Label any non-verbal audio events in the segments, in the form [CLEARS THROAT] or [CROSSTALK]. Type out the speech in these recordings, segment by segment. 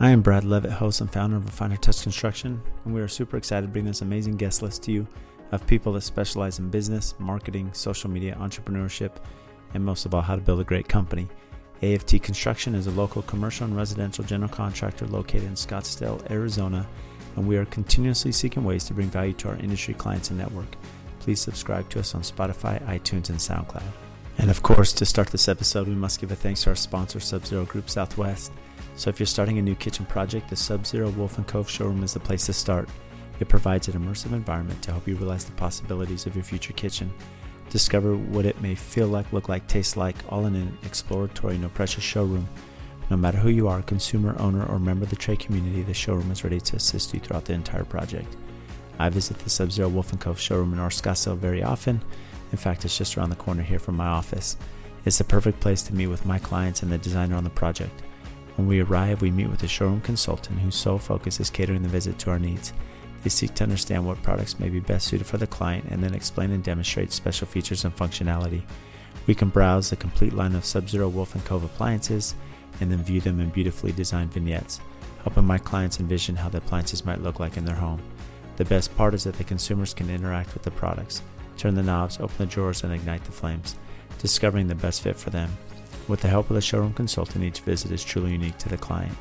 I am Brad Levitt, host and founder of A Finer Touch Construction, and we are super excited to bring this amazing guest list to you of people that specialize in business, marketing, social media, entrepreneurship, and most of all, how to build a great company. AFT Construction is a local commercial and residential general contractor located in Scottsdale, Arizona, and we are continuously seeking ways to bring value to our industry clients and network. Please subscribe to us on Spotify, iTunes, and SoundCloud. And of course, to start this episode, we must give a thanks to our sponsor, Sub Zero Group Southwest. So if you're starting a new kitchen project, the Sub Zero Wolf Cove showroom is the place to start. It provides an immersive environment to help you realize the possibilities of your future kitchen. Discover what it may feel like, look like, taste like, all in an exploratory, no pressure showroom. No matter who you are, consumer, owner, or member of the trade community, the showroom is ready to assist you throughout the entire project. I visit the Sub Zero Wolf Cove showroom in Scottsdale very often. In fact, it's just around the corner here from my office. It's the perfect place to meet with my clients and the designer on the project. When we arrive, we meet with a showroom consultant whose sole focus is catering the visit to our needs. They seek to understand what products may be best suited for the client and then explain and demonstrate special features and functionality. We can browse the complete line of Sub Zero Wolf and Cove appliances and then view them in beautifully designed vignettes, helping my clients envision how the appliances might look like in their home. The best part is that the consumers can interact with the products, turn the knobs, open the drawers, and ignite the flames, discovering the best fit for them. With the help of the showroom consultant, each visit is truly unique to the client.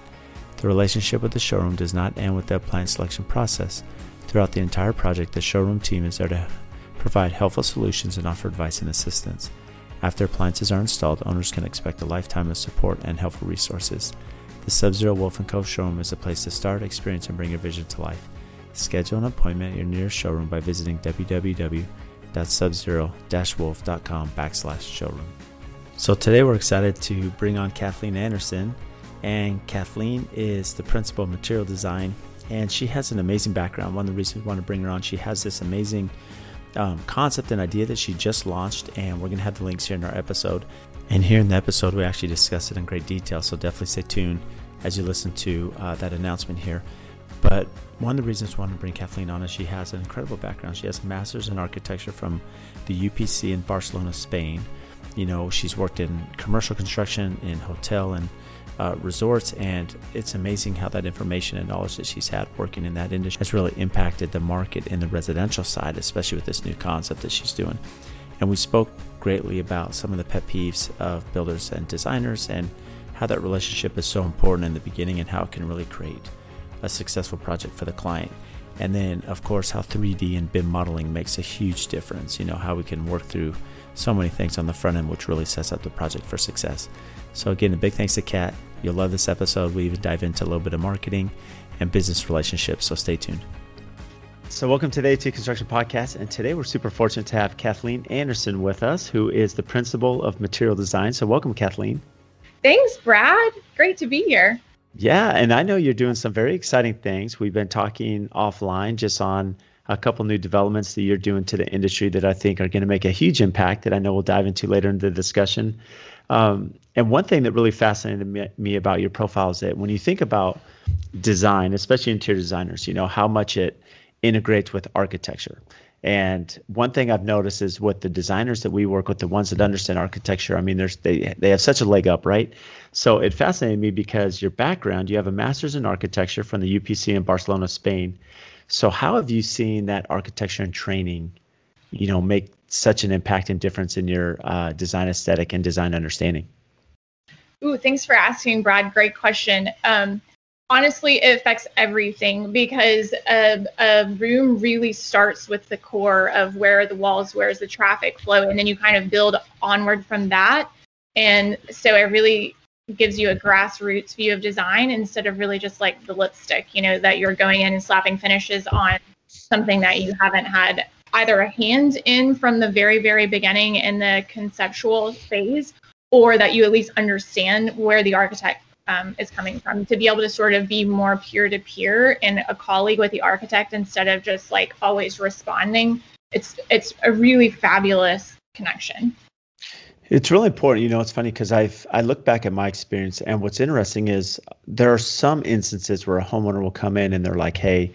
The relationship with the showroom does not end with the appliance selection process. Throughout the entire project, the showroom team is there to provide helpful solutions and offer advice and assistance. After appliances are installed, owners can expect a lifetime of support and helpful resources. The Sub Zero Wolf and Cove showroom is a place to start, experience, and bring your vision to life. Schedule an appointment at your nearest showroom by visiting www.subzero-wolf.com backslash showroom. So today we're excited to bring on Kathleen Anderson, and Kathleen is the principal of material design, and she has an amazing background. One of the reasons we want to bring her on, she has this amazing um, concept and idea that she just launched, and we're going to have the links here in our episode. And here in the episode, we actually discuss it in great detail, so definitely stay tuned as you listen to uh, that announcement here. But one of the reasons we want to bring Kathleen on is she has an incredible background. She has a master's in architecture from the UPC in Barcelona, Spain you know, she's worked in commercial construction, in hotel and uh, resorts, and it's amazing how that information and knowledge that she's had working in that industry has really impacted the market in the residential side, especially with this new concept that she's doing. And we spoke greatly about some of the pet peeves of builders and designers and how that relationship is so important in the beginning and how it can really create a successful project for the client. And then, of course, how 3D and BIM modeling makes a huge difference. You know, how we can work through so many things on the front end, which really sets up the project for success. So, again, a big thanks to Kat. You'll love this episode. We even dive into a little bit of marketing and business relationships, so stay tuned. So, welcome today to Construction Podcast. And today we're super fortunate to have Kathleen Anderson with us, who is the principal of material design. So, welcome, Kathleen. Thanks, Brad. Great to be here. Yeah, and I know you're doing some very exciting things. We've been talking offline just on a couple new developments that you're doing to the industry that I think are going to make a huge impact that I know we'll dive into later in the discussion. Um, and one thing that really fascinated me, me, about your profile is that when you think about design, especially interior designers, you know, how much it integrates with architecture. And one thing I've noticed is with the designers that we work with, the ones that understand architecture, I mean, there's they they have such a leg up, right? So it fascinated me because your background, you have a master's in architecture from the UPC in Barcelona, Spain. So how have you seen that architecture and training, you know, make such an impact and difference in your uh, design aesthetic and design understanding? Ooh, thanks for asking, Brad. Great question. Um, honestly, it affects everything because a, a, room really starts with the core of where the walls, where's the traffic flow, and then you kind of build onward from that. And so it really gives you a grassroots view of design instead of really just like the lipstick, you know, that you're going in and slapping finishes on something that you haven't had either a hand in from the very, very beginning in the conceptual phase, or that you at least understand where the architect um, is coming from to be able to sort of be more peer to peer and a colleague with the architect instead of just like always responding. It's it's a really fabulous connection. It's really important. You know, it's funny because I've I look back at my experience, and what's interesting is there are some instances where a homeowner will come in and they're like, "Hey,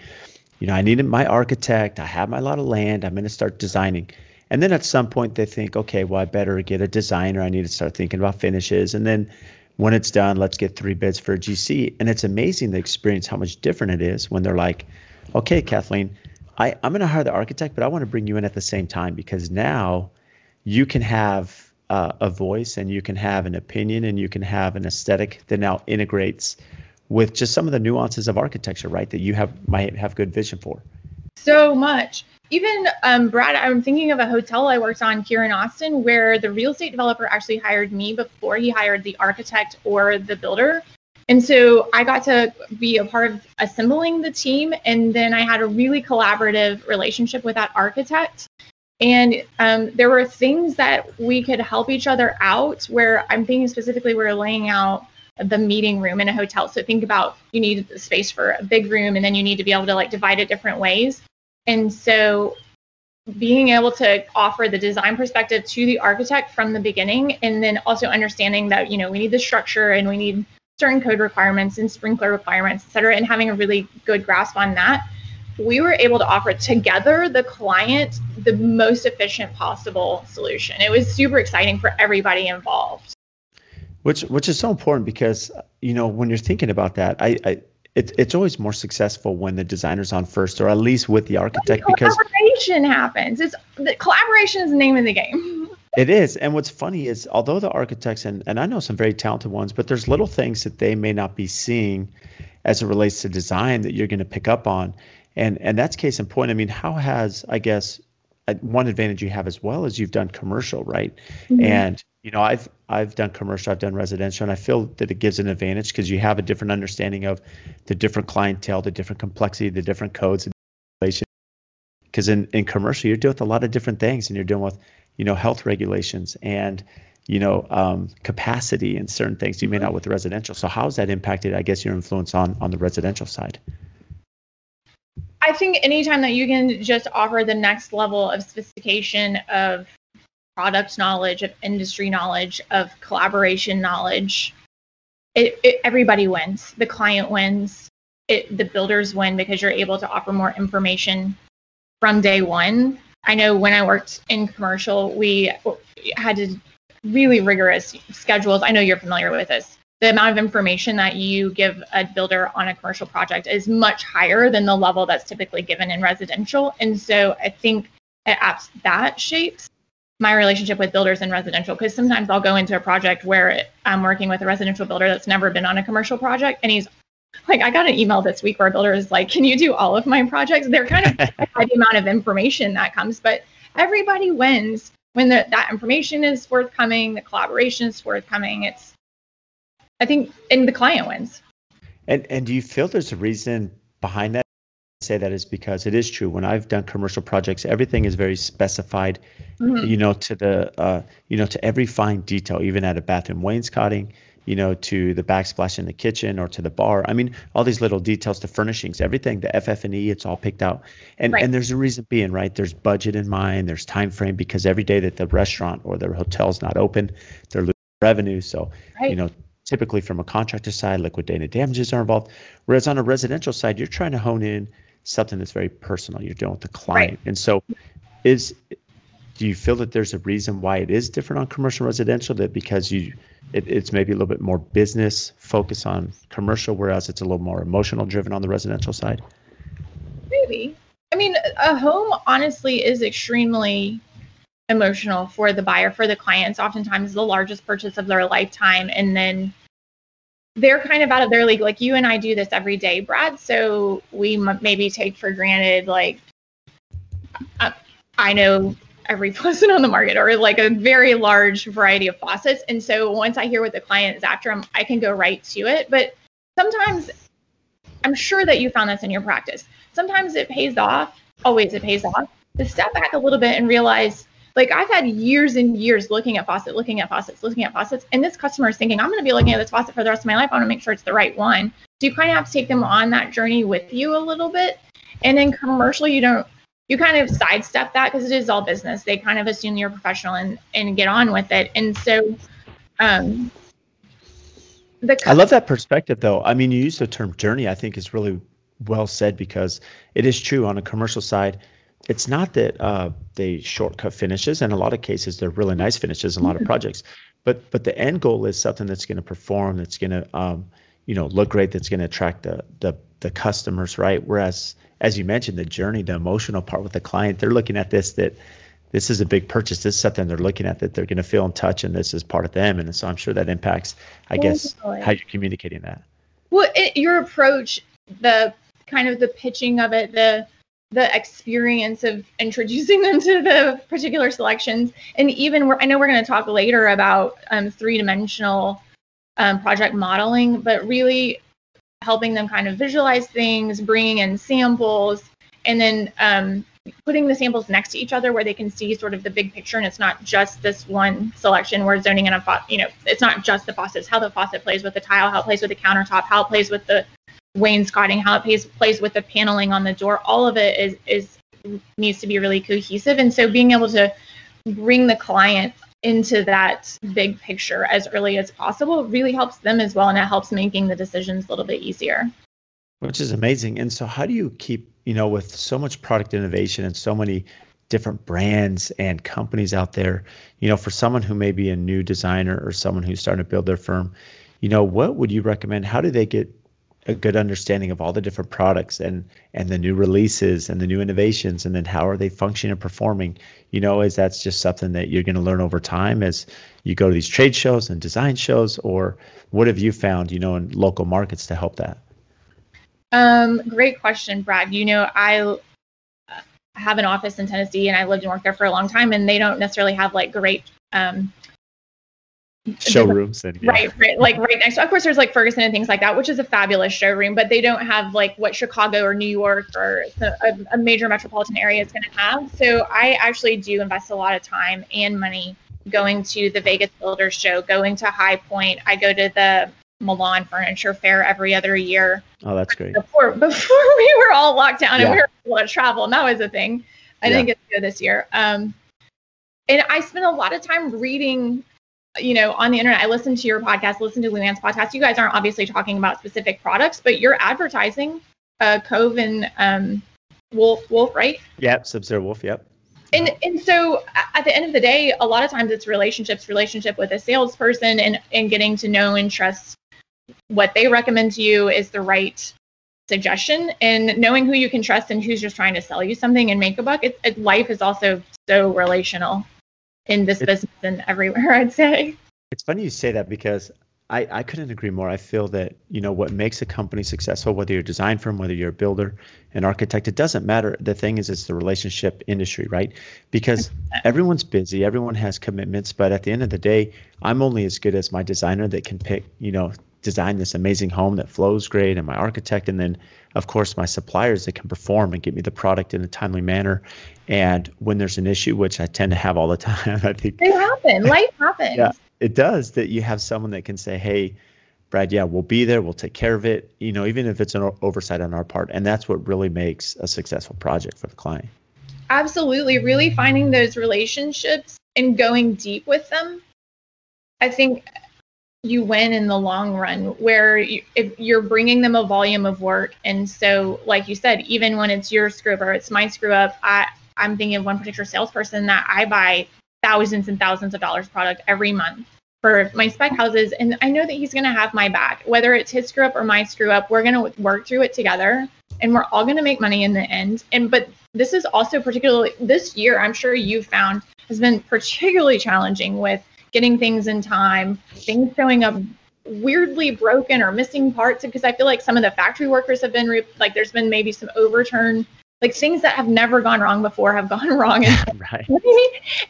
you know, I needed my architect. I have my lot of land. I'm going to start designing." And then at some point they think, "Okay, well, I better get a designer. I need to start thinking about finishes." And then when it's done, let's get three bids for a GC. And it's amazing the experience, how much different it is when they're like, okay, Kathleen, I, I'm going to hire the architect, but I want to bring you in at the same time because now you can have uh, a voice and you can have an opinion and you can have an aesthetic that now integrates with just some of the nuances of architecture, right? That you have might have good vision for. So much. Even um, Brad, I'm thinking of a hotel I worked on here in Austin where the real estate developer actually hired me before he hired the architect or the builder. And so I got to be a part of assembling the team. And then I had a really collaborative relationship with that architect. And um, there were things that we could help each other out where I'm thinking specifically we we're laying out the meeting room in a hotel. So think about you need the space for a big room and then you need to be able to like divide it different ways. And so being able to offer the design perspective to the architect from the beginning and then also understanding that you know we need the structure and we need certain code requirements and sprinkler requirements et cetera and having a really good grasp on that we were able to offer together the client the most efficient possible solution. It was super exciting for everybody involved. Which which is so important because you know when you're thinking about that i, I it, it's always more successful when the designer's on first or at least with the architect because collaboration happens. It's the collaboration is the name of the game. [LAUGHS] It is. And what's funny is although the architects and, and i know some very talented ones but there's little things that they may not be seeing as it relates to design that you're going to pick up on and and that's case in point. I mean how has i guess one advantage you have as well is you've done commercial right? Mm-hmm. and you know i've i've done commercial i've done residential and i feel that it gives an advantage because you have a different understanding of the different clientele the different complexity the different codes because in, in commercial you're dealing with a lot of different things and you're dealing with you know health regulations and you know um, capacity and certain things you may not with the residential. So how's that impacted i guess your influence on on the residential side i think anytime that you can just offer the next level of sophistication of product knowledge, of industry knowledge, of collaboration knowledge, it, it, everybody wins. The client wins. It, the builders win because you're able to offer more information from day one. I know when I worked in commercial, we had to really rigorous schedules. I know you're familiar with this. The amount of information that you give a builder on a commercial project is much higher than the level that's typically given in residential. And so I think it apps that shapes my relationship with builders in residential because sometimes I'll go into a project where I'm working with a residential builder that's never been on a commercial project and he's like I got an email this week where a builder is like, "Can you do all of my projects?" They're kind of [LAUGHS] by the amount of information that comes, but everybody wins when the, that information is forthcoming, the collaboration is forthcoming. It's I think and the client wins. And and do you feel there's a reason behind that? I say that is because it is true. When I've done commercial projects, everything is very specified, mm-hmm. you know, to the uh, you know to every fine detail, even at a bathroom wainscoting, you know, to the backsplash in the kitchen or to the bar. I mean, all these little details, the furnishings, everything, the FF&E, it's all picked out. And right. and there's a reason being, right? There's budget in mind, there's time frame because every day that the restaurant or the hotel's not open, they're losing revenue. So, right. you know, typically from a contractor side, liquidated damages are involved. Whereas on a residential side, you're trying to hone in something that's very personal. You're dealing with the client, right. and so is. Do you feel that there's a reason why it is different on commercial residential? That because you, it, it's maybe a little bit more business focus on commercial, whereas it's a little more emotional driven on the residential side. Maybe. I mean, a home honestly is extremely emotional for the buyer, for the clients. Oftentimes, the largest purchase of their lifetime, and then they're kind of out of their league. Like you and I do this every day, Brad. So we m- maybe take for granted, like, I, I know every [LAUGHS] person on the market or like a very large variety of faucets. And so once I hear what the client is after, I'm, I can go right to it. But sometimes I'm sure that you found this in your practice. Sometimes it pays off, always it pays off, to step back a little bit and realize like I've had years and years looking at faucets, looking at faucets, looking at faucets, and this customer is thinking, I'm going to be looking at this faucet for the rest of my life. I want to make sure it's the right one. So you kind of have to take them on that journey with you a little bit. And then commercial, you don't, you kind of sidestep that because it is all business. They kind of assume you're professional and, and get on with it. And so, um, the I love that perspective though. I mean, you use the term journey, I think is really well said because it is true on a commercial side it's not that uh, they shortcut finishes. In a lot of cases, they're really nice finishes in a lot of mm-hmm. projects. but but the end goal is something that's going to perform, that's going to um, you know look great, that's going to attract the the the customers, right? Whereas as you mentioned, the journey, the emotional part with the client, they're looking at this that this is a big purchase. This is something they're looking at that they're going to feel in touch, and this is part of them. And so I'm sure that impacts, I guess, how you're communicating that. Well, it, your approach, the kind of the pitching of it, the the experience of introducing [LAUGHS] them to the particular selections, and even I know we're going to talk later about um, three dimensional um, project modeling, but really helping them kind of visualize things, bringing in samples, and then um, putting the samples next to each other where they can see sort of the big picture and it's not just this one selection where zoning in a you know it's not just the faucets how the faucet plays with the tile how it plays with the countertop how it plays with the wainscoting how it plays plays with the paneling on the door all of it is is needs to be really cohesive. And so being able to bring the client into that big picture as early as possible really helps them as well and it helps making the decisions a little bit easier. Which is amazing. And so how do you keep you know, with so much product innovation and so many different brands and companies out there, you know, for someone who may be a new designer or someone who's starting to build their firm, you know, what would you recommend? How do they get a good understanding of all the different products and and the new releases and the new innovations and then how are they functioning and performing you know is that's just something that you're going to learn over time as you go to these trade shows and design shows or what have you found you know in local markets to help that um, great question, Brad. You know, I have an office in Tennessee and I lived and worked there for a long time, and they don't necessarily have like great um, showrooms and yeah. right, right like right next to of course there's like ferguson and things like that which is a fabulous showroom but they don't have like what chicago or new york or a, a major metropolitan area is going to have so i actually do invest a lot of time and money going to the vegas builders show going to high point i go to the Milan Furniture Fair every other year. Oh, that's great. Before before [LAUGHS] we were all locked down yeah. and we were able to travel, and that was a thing. I yeah. didn't get to go this year. Um, and I spent a lot of time reading, you know, on the internet. I listened to your podcast, listen to Luann's podcast. You guys aren't obviously talking about specific products, but you're advertising uh, Cove and um, Wolf, Wolf, right? Yep, Sub-Zero Wolf. Yep. And and so at the end of the day, a lot of times it's relationships, relationship with a salesperson, and and getting to know and trust what they recommend to you is the right suggestion and knowing who you can trust and who's just trying to sell you something and make a buck it, it, life is also so relational in this it's, business and everywhere [LAUGHS] i'd say it's funny you say that because I, I couldn't agree more. I feel that you know what makes a company successful, whether you're a design firm, whether you're a builder, an architect, it doesn't matter. The thing is, it's the relationship industry, right? Because everyone's busy, everyone has commitments, but at the end of the day, I'm only as good as my designer that can pick, you know, design this amazing home that flows great and my architect and then of course my suppliers that can perform and get me the product in a timely manner. And when there's an issue which i tend to have all the [LAUGHS] time i think it happen [LAUGHS] life happens. Yeah it does that you have someone that can say hey brad yeah we'll be there. We'll take care of it you know even if it's an oversight on our part. And that's what really makes a successful project for the client. Absolutely. Really finding those relationships and going deep with them i think you win in the long run where you, if you're bringing them a volume of work. And so like you said even when it's your screw up or it's my screw up i i'm thinking of one particular salesperson that i buy thousands and thousands of dollars product every month for my spec houses. And i know that he's going to have my back. Whether it's his screw up or my screw up we're going to work through it together and we're all going to make money in the end. And but this is also particularly this year i'm sure you found has been particularly challenging with getting things in time, things showing up weirdly broken or missing parts because I feel like some of the factory workers have been re- like there's been maybe some overturn like things that have never gone wrong before have gone [LAUGHS] wrong. And, [LAUGHS] [LAUGHS] right.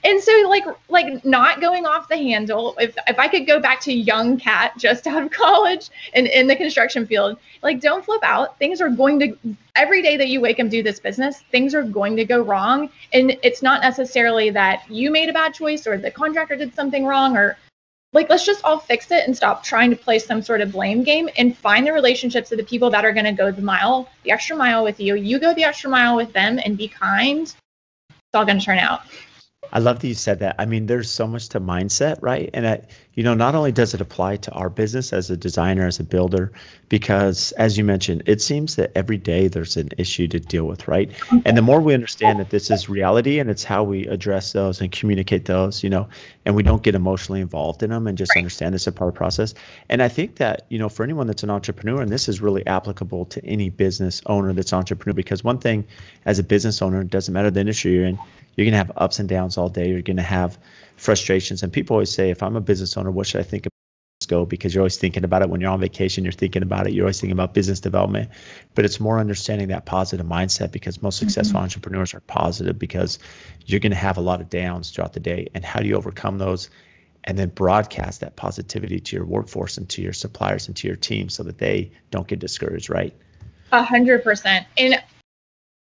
and so like like not going off the handle if if i could go back to young Kat just out of college and in the construction field like don't flip out. Things are going to every day that you wake and do this business things are going to go wrong. And it's not necessarily that you made a bad choice or the contractor did something wrong or like let's just all fix it and stop trying to play some sort of blame game and find the relationships of the people that are going to go the mile the extra mile with you. You go the extra mile with them and be kind. It's all going to turn out I love that you said that. I mean, there's so much to mindset, right? And I, you know, not only does it apply to our business as a designer, as a builder, because as you mentioned, it seems that every day there's an issue to deal with, right? And the more we understand that this is reality and it's how we address those and communicate those, you know, and we don't get emotionally involved in them and just right. understand it's a part of the process. And I think that, you know, for anyone that's an entrepreneur, and this is really applicable to any business owner that's entrepreneur, because one thing as a business owner, it doesn't matter the industry you're in, you're going to have ups and downs all day. You're going to have frustrations. And people always say, if I'm a business owner, what should I think of? Go because you're always thinking about it when you're on vacation. You're thinking about it. You're always thinking about business development, but it's more understanding that positive mindset because most successful mm-hmm. entrepreneurs are positive because you're going to have a lot of downs throughout the day. And how do you overcome those? and then broadcast that positivity to your workforce and to your suppliers and to your team so that they don't get discouraged, right? A hundred percent. And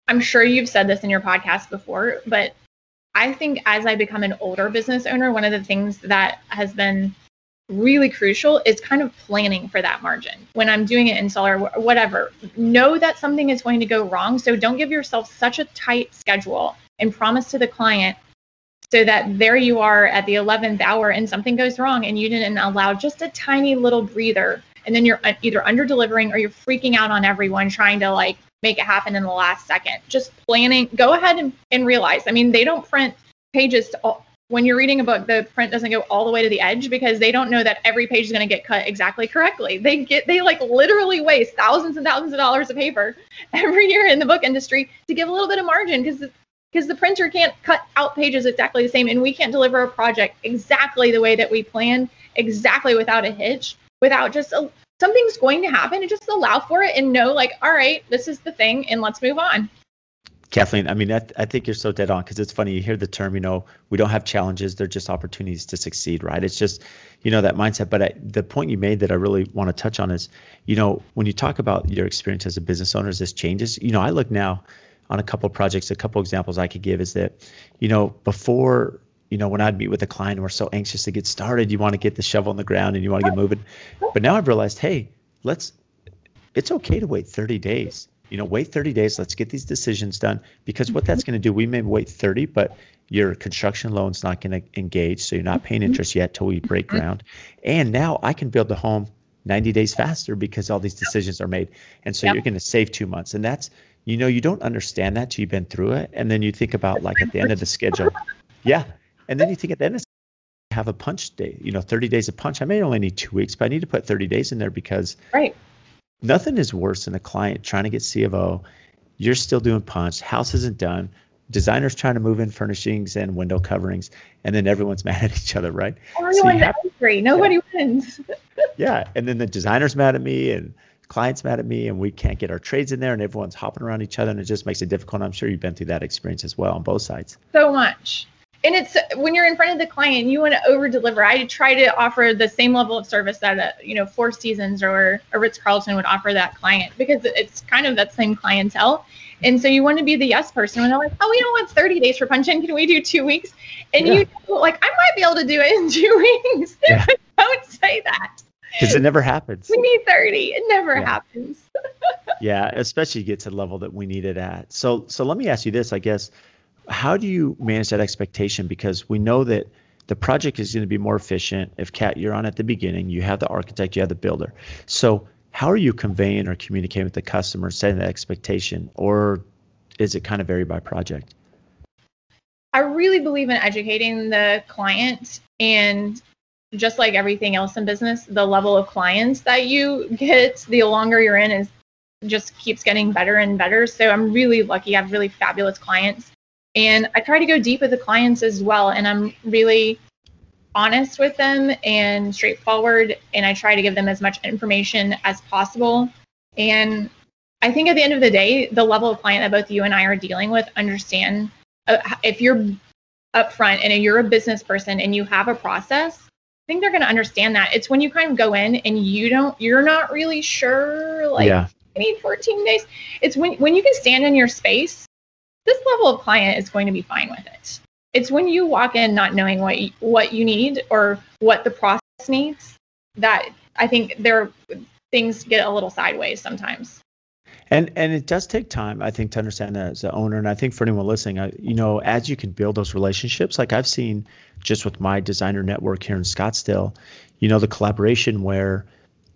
I'm sure you've said this in your podcast before, but I think as I become an older business owner, one of the things that has been really crucial is kind of planning for that margin. When I'm doing an install or whatever, know that something is going to go wrong. So don't give yourself such a tight schedule and promise to the client so that there you are at the 11th hour and something goes wrong and you didn't allow just a tiny little breather. And then you're uh, either under delivering or you're freaking out on everyone trying to like make it happen in the last second. Just planning, go ahead and, and realize. I mean, they don't print pages all, when you're reading a book, the print doesn't go all the way to the edge because they don't know that every page is going to get cut exactly correctly. They get they like literally waste thousands and thousands of dollars of paper [LAUGHS] every year in the book industry to give a little bit of margin because because the printer can't cut out pages exactly the same and we can't deliver a project exactly the way that we planned exactly without a hitch without just a, something's going to happen and just allow for it and know like all right this is the thing and let's move on. Kathleen i mean i, I think you're so dead on because it's funny you hear the term you know we don't have challenges they're just opportunities to succeed right? It's just you know that mindset but I, the point you made that i really want to touch on is you know when you talk about your experience as a business owner as this changes you know i look now on a couple projects a couple examples i could give is that you know before you know, when I'd meet with a client and we're so anxious to get started, you want to get the shovel in the ground and you want to get moving. But now I've realized, hey, let's, it's okay to wait 30 days. You know, wait 30 days. Let's get these decisions done because what that's going to do, we may wait 30, but your construction loan's not going to engage. So you're not paying mm-hmm. interest yet till we break mm-hmm. ground. And now I can build the home 90 days faster because all these decisions are made. And so yep. you're going to save two months. And that's, you know, you don't understand that till you've been through it. And then you think about like at the end of the schedule. Yeah. And then you think at the end of have a punch day, you know, 30 days of punch. I may only need two weeks, but I need to put 30 days in there because right. nothing is worse than a client trying to get C of O. You're still doing punch, house isn't done, designers trying to move in furnishings and window coverings, and then everyone's [LAUGHS] mad at each other, right? Everyone's so angry. Nobody yeah. wins. [LAUGHS] yeah. And then the designer's mad at me and client's mad at me and we can't get our trades in there and everyone's hopping around each other and it just makes it difficult. I'm sure you've been through that experience as well on both sides. So much and it's when you're in front of the client you want to over deliver i try to offer the same level of service that a you know four seasons or a ritz-carlton would offer that client because it's kind of that same clientele. And so you want to be the yes person when they're like oh we don't want 30 days for punch in can we do two weeks? And yeah. you know, like i might be able to do it in [LAUGHS] two weeks. Yeah. [LAUGHS] don't say that. Because it never happens. We need 30 it never yeah. happens. [LAUGHS] Yeah especially get to the level that we need it at. So so let me ask you this i guess how do you manage that expectation? Because we know that the project is going to be more efficient if Kat, you're on at the beginning, you have the architect, you have the builder. So how are you conveying or communicating with the customer, setting that expectation, or is it kind of vary by project? I really believe in educating the client and just like everything else in business, the level of clients that you get, the longer you're in is just keeps getting better and better. So I'm really lucky. I have really fabulous clients and I try to go deep with the clients as well. And I'm really honest with them and straightforward. And I try to give them as much information as possible. And I think at the end of the day, the level of client that both you and I are dealing with understand uh, if you're upfront and you're a business person and you have a process, I think they're going to understand that. It's when you kind of go in and you don't, you're not really sure, like, yeah. I need 14 days. It's when, when you can stand in your space this level of client is going to be fine with it. It's when you walk in not knowing what you, what you need or what the process needs that I think there things get a little sideways sometimes. And and it does take time, I think, to understand that as an owner. And I think for anyone listening, I, you know, as you can build those relationships, like I've seen just with my designer network here in Scottsdale, you know, the collaboration where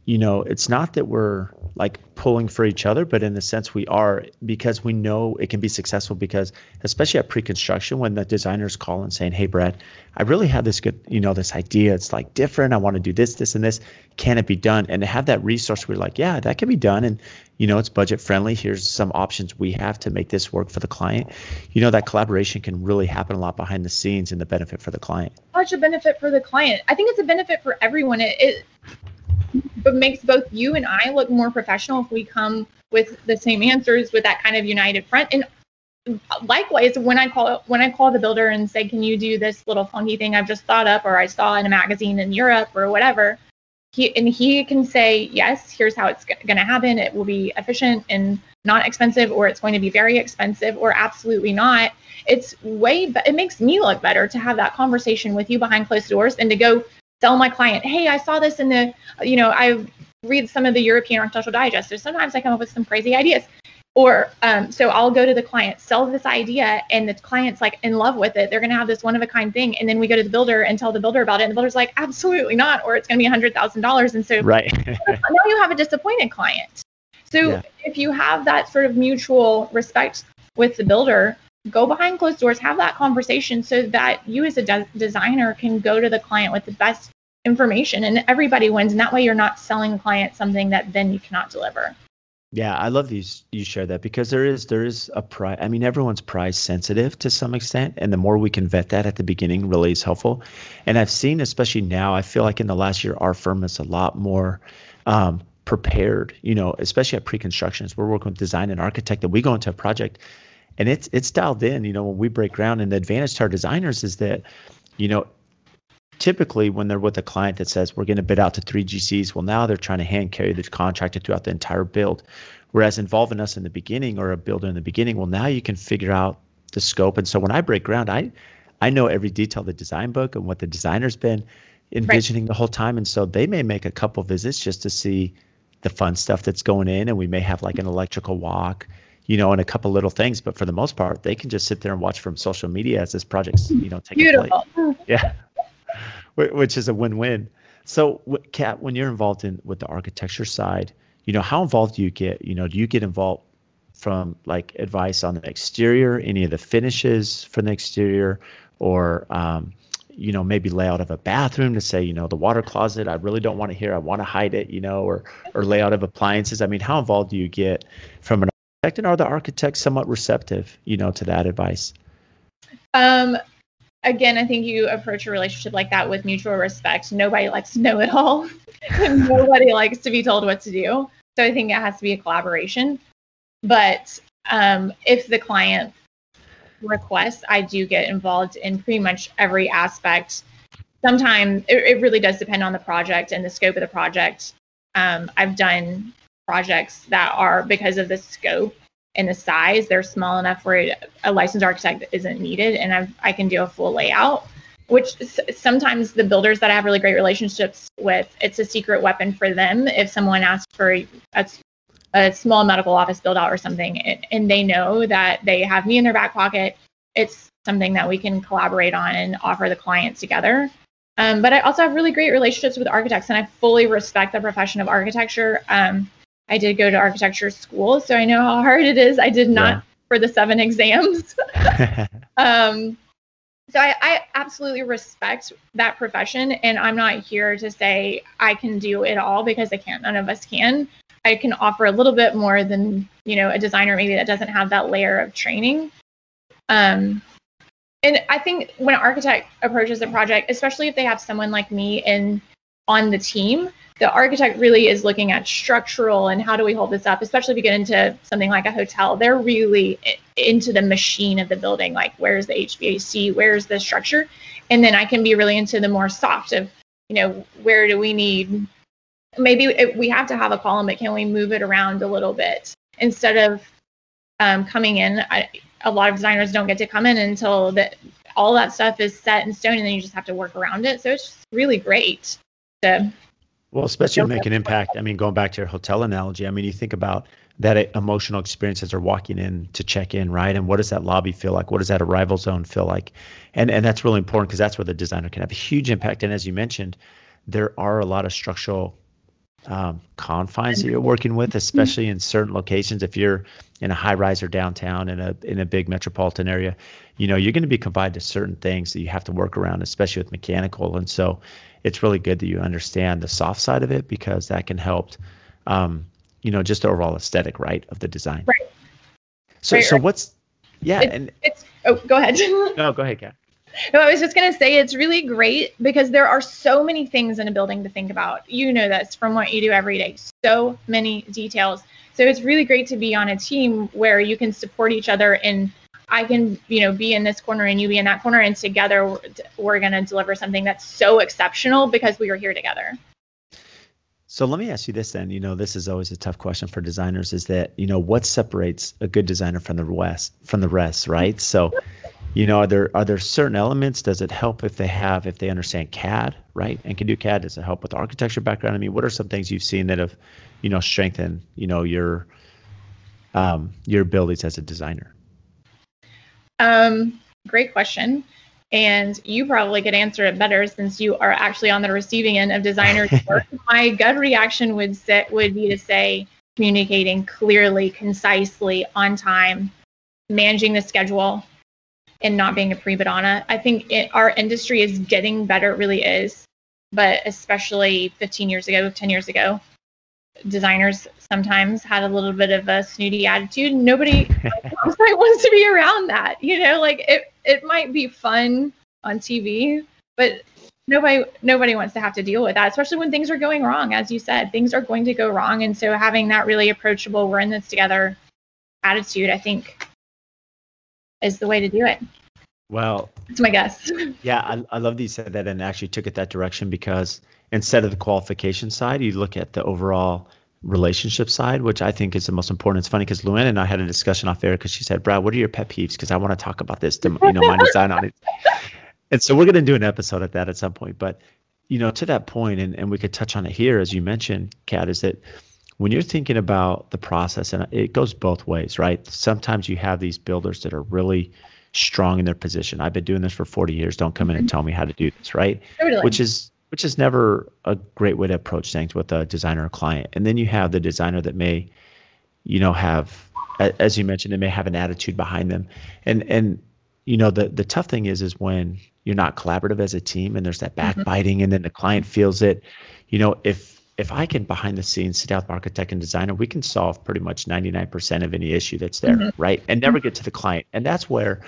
you know, it's not that we're like pulling for each other, but in the sense we are because we know it can be successful because especially at pre-construction when the designers call and saying, Hey Brad, I really have this good, you know, this idea. It's like different. I want to do this, this, and this. Can it be done? And to have that resource, we're like, yeah, that can be done. And, you know, it's budget friendly. Here's some options we have to make this work for the client. You know, that collaboration can really happen a lot behind the scenes and the benefit for the client. Such a benefit for the client. I think it's a benefit for everyone. It, it but makes both you and I look more professional if we come with the same answers with that kind of united front. And likewise, when I call when I call the builder and say, "Can you do this little funky thing I've just thought up, or I saw in a magazine in Europe, or whatever," he and he can say, "Yes, here's how it's going to happen. It will be efficient and not expensive, or it's going to be very expensive, or absolutely not." It's way. Be- it makes me look better to have that conversation with you behind closed doors and to go tell my client, hey, I saw this in the, you know, I read some of the European Architectural Digest. So sometimes I come up with some crazy ideas. Or um, so I'll go to the client, sell this idea, and the client's like in love with it. They're going to have this one of a kind thing, and then we go to the builder and tell the builder about it, and the builder's like, absolutely not, or it's going to be a hundred thousand dollars. And so [LAUGHS] right [LAUGHS] now you have a disappointed client. So yeah. if you have that sort of mutual respect with the builder, go behind closed doors, have that conversation so that you as a de- designer can go to the client with the best information and everybody wins. And that way you're not selling the client something that then you cannot deliver. Yeah, I love these you share that because there is there is a price. I mean, everyone's price sensitive to some extent, and the more we can vet that at the beginning really is helpful. And I've seen, especially now, I feel like in the last year, our firm is a lot more um, prepared. You know, especially at pre-constructions, we're working with design and architect, that we go into a project and it's it's dialed in. You know, when we break ground, and the advantage to our designers is that, you know, typically when they're with a client that says we're going to bid out to three GCs, well now they're trying to hand carry the contractor throughout the entire build. Whereas involving us in the beginning or a builder in the beginning, well now you can figure out the scope. And so when I break ground, I I know every detail of the design book and what the designer's been envisioning right. the whole time. And so they may make a couple visits just to see the fun stuff that's going in, and we may have like an electrical walk you know, and a couple little things. But for the most part, they can just sit there and watch from social media as this project's, you know, taking Beautiful. place. Yeah, which is a win-win. So, Kat, when you're involved in with the architecture side, you know, how involved do you get? You know, do you get involved from like advice on the exterior, any of the finishes for the exterior, or um, you know, maybe layout of a bathroom to say, you know, the water closet, I really don't want to hear, I want to hide it, you know, or or layout of appliances. I mean, how involved do you get from an and are the architects somewhat receptive, you know, to that advice? Um, again, I think you approach a relationship like that with mutual respect. Nobody likes to know it all. [LAUGHS] Nobody likes to be told what to do. So I think it has to be a collaboration. But um, if the client requests, I do get involved in pretty much every aspect. Sometimes it, it really does depend on the project and the scope of the project. Um, I've done projects that are because of the scope and the size, they're small enough where a licensed architect isn't needed, and I've, I can do a full layout. Which sometimes the builders that I have really great relationships with, it's a secret weapon for them. If someone asks for a, a small medical office build out or something, and, they know that they have me in their back pocket, it's something that we can collaborate on and offer the client together. Um, but I also have really great relationships with architects, and I fully respect the profession of architecture. Um, I did go to architecture school, so I know how hard it is. I did not yeah. for the seven exams. [LAUGHS] [LAUGHS] um, so I, I, absolutely respect that profession, and I'm not here to say I can do it all because I can't. None of us can. I can offer a little bit more than you know a designer maybe that doesn't have that layer of training. Um, and I think when an architect approaches a project, especially if they have someone like me in on the team, the architect really is looking at structural and how do we hold this up, especially if you get into something like a hotel. They're really into the machine of the building, like where's the HVAC, where's the structure, and then I can be really into the more soft of, you know, where do we need? Maybe we have to have a column, but can we move it around a little bit instead of um, coming in? I, a lot of designers don't get to come in until that all that stuff is set in stone, and then you just have to work around it. So it's really great to well, especially make an impact. I mean, going back to your hotel analogy, I mean, you think about that emotional experience as they're walking in to check in, right? And what does that lobby feel like? What does that arrival zone feel like? And and that's really important because that's where the designer can have a huge impact. And as you mentioned, there are a lot of structural um, confines that you're working with, especially in certain locations. If you're in a high rise or downtown in a in a big metropolitan area, you know you're going to be confined to certain things that you have to work around, especially with mechanical. And so, it's really good that you understand the soft side of it because that can help um, you know, just the overall aesthetic, right, of the design. Right. So, right, so right. what's, yeah, it's, and it's. Oh, go ahead. [LAUGHS] no, go ahead, Kat. No, I was just gonna say it's really great because there are so many things in a building to think about. You know this from what you do every day. So many details. So it's really great to be on a team where you can support each other and I can, you know, be in this corner and you be in that corner, and together we're going to deliver something that's so exceptional because we are here together. So let me ask you this then. You know, this is always a tough question for designers. Is that you know what separates a good designer from the rest? From the rest, right? So, you know, are there are there certain elements? Does it help if they have if they understand CAD, right, and can do CAD? Does it help with the architecture background? I mean, what are some things you've seen that have, you know, strengthened you know your um, your abilities as a designer? Um, great question and you probably could answer it better since you are actually on the receiving end of designers [LAUGHS] work. My gut reaction would set would be to say communicating clearly, concisely, on time, managing the schedule, and not being a prima donna. I think it, our industry is getting better, it really is, but especially 15 years ago, 10 years ago, designers sometimes had a little bit of a snooty attitude. Nobody [LAUGHS] wants to be around that. You know, like it it might be fun on TV, but nobody nobody wants to have to deal with that, especially when things are going wrong. As you said, things are going to go wrong, and so having that really approachable, we're in this together attitude, I think, is the way to do it. Well, it's my guess. [LAUGHS] Yeah, I, I love that you said that and actually took it that direction because instead of the qualification side, you look at the overall relationship side, which I think is the most important. It's funny because Luann and I had a discussion off air because she said, Brad, what are your pet peeves? Because I want to talk about this, to, you know, my [LAUGHS] design on it. And so we're going to do an episode at that at some point. But, you know, to that point, and, and we could touch on it here, as you mentioned, Kat, is that when you're thinking about the process, and it goes both ways, right? Sometimes you have these builders that are really strong in their position. I've been doing this for 40 years. Don't come in and tell me how to do this, right? Totally. Which is which is never a great way to approach things with a designer or client. And then you have the designer that may, you know, have, as you mentioned, they may have an attitude behind them. And and you know, the the tough thing is is when you're not collaborative as a team and there's that mm-hmm. backbiting, mm-hmm. and then the client feels it. You know, if if I can behind the scenes sit down with architect and designer, we can solve pretty much 99% of any issue that's there, mm-hmm. right? And never get to the client. And that's where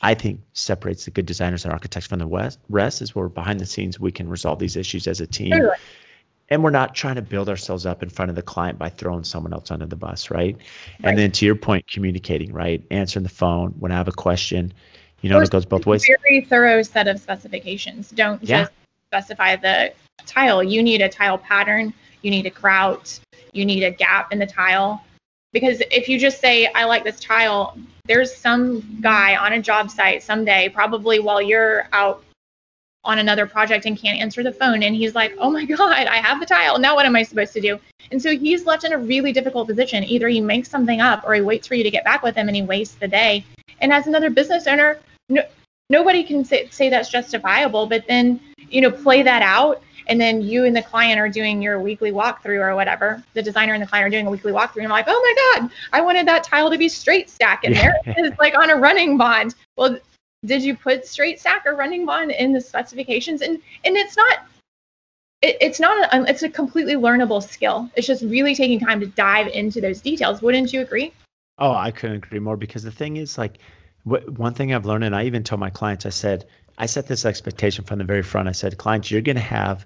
I think separates the good designers and architects from the west, rest is where behind the scenes we can resolve these issues as a team. And we're not trying to build ourselves up in front of the client by throwing someone else under the bus, right? right. And then to your point, communicating, right? Answering the phone when I have a question. You know, it goes both ways. Very thorough set of specifications. Don't yeah. just specify the tile. You need a tile pattern. You need a grout. You need a gap in the tile. Because if you just say, I like this tile, there's some guy on a job site someday, probably while you're out on another project and can't answer the phone. And he's like, oh my God, I have the tile. Now what am I supposed to do? And so he's left in a really difficult position. Either he makes something up or he waits for you to get back with him and he wastes the day. And as another business owner, no, nobody can say, say that's justifiable, but then, you know, play that out and then you and the client are doing your weekly walkthrough or whatever. The designer and the client are doing a weekly walkthrough, and I'm like, oh my god, I wanted that tile to be straight stack, and there it is, like on a running bond. Well, did you put straight stack or running bond in the specifications? And and it's not. It, it's not a, um, it's a completely learnable skill. It's just really taking time to dive into those details. Wouldn't you agree? Oh, I couldn't agree more because the thing is like one thing I've learned, and I even told my clients, I said, I set this expectation from the very front. I said, clients, you're going to have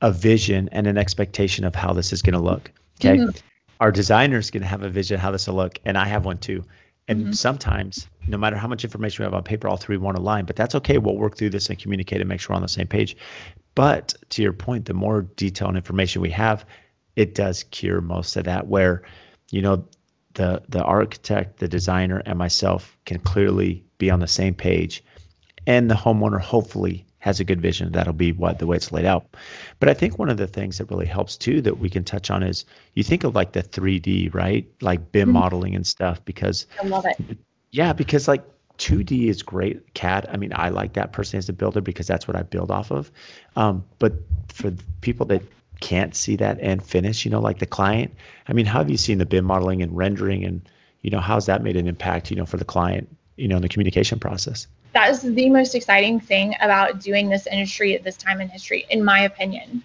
a vision and an expectation of how this is going to look. Okay. Mm-hmm. Our designer is going to have a vision how this will look, and I have one too. And mm-hmm. sometimes, no matter how much information we have on paper, all three won't align. But that's okay. We'll work through this and communicate and make sure we're on the same page. But to your point, the more detail and information we have, it does cure most of that. Where, you know, the the architect, the designer, and myself can clearly be on the same page and the homeowner hopefully has a good vision, that'll be what the way it's laid out. But I think one of the things that really helps too that we can touch on is you think of like the 3D, right? Like BIM mm-hmm. modeling and stuff because I love it. Yeah, because like 2D is great. CAD, I mean, I like that personally as a builder because that's what I build off of. Um, but for people that can't see that and finish, you know, like the client, I mean, how have you seen the BIM modeling and rendering and, you know, how's that made an impact, you know, for the client, you know, in the communication process? That is the most exciting thing about doing this industry at this time in history, in my opinion.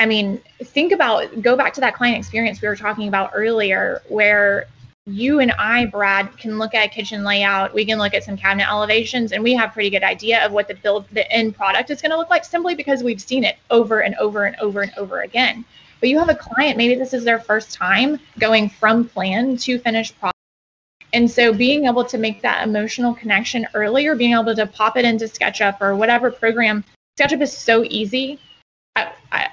I mean, think about, go back to that client experience we were talking about earlier, where you and I, Brad, can look at kitchen layout. We can look at some cabinet elevations, and we have pretty good idea of what the build, the end product is going to look like, simply because we've seen it over and over and over and over again. But you have a client, maybe this is their first time going from plan to finished product. And so being able to make that emotional connection earlier, being able to pop it into SketchUp or whatever program, SketchUp is so easy. I, I,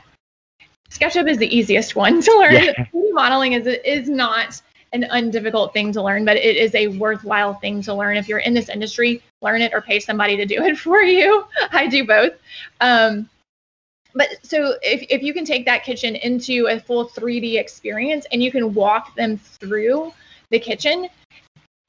SketchUp is the easiest one to learn. Yeah. [LAUGHS] Modeling is is not an undifficult thing to learn, but it is a worthwhile thing to learn. If you're in this industry, learn it or pay somebody to do it [LAUGHS] for you. I do both. Um, but so if, if you can take that kitchen into a full 3D experience and you can walk them through the kitchen,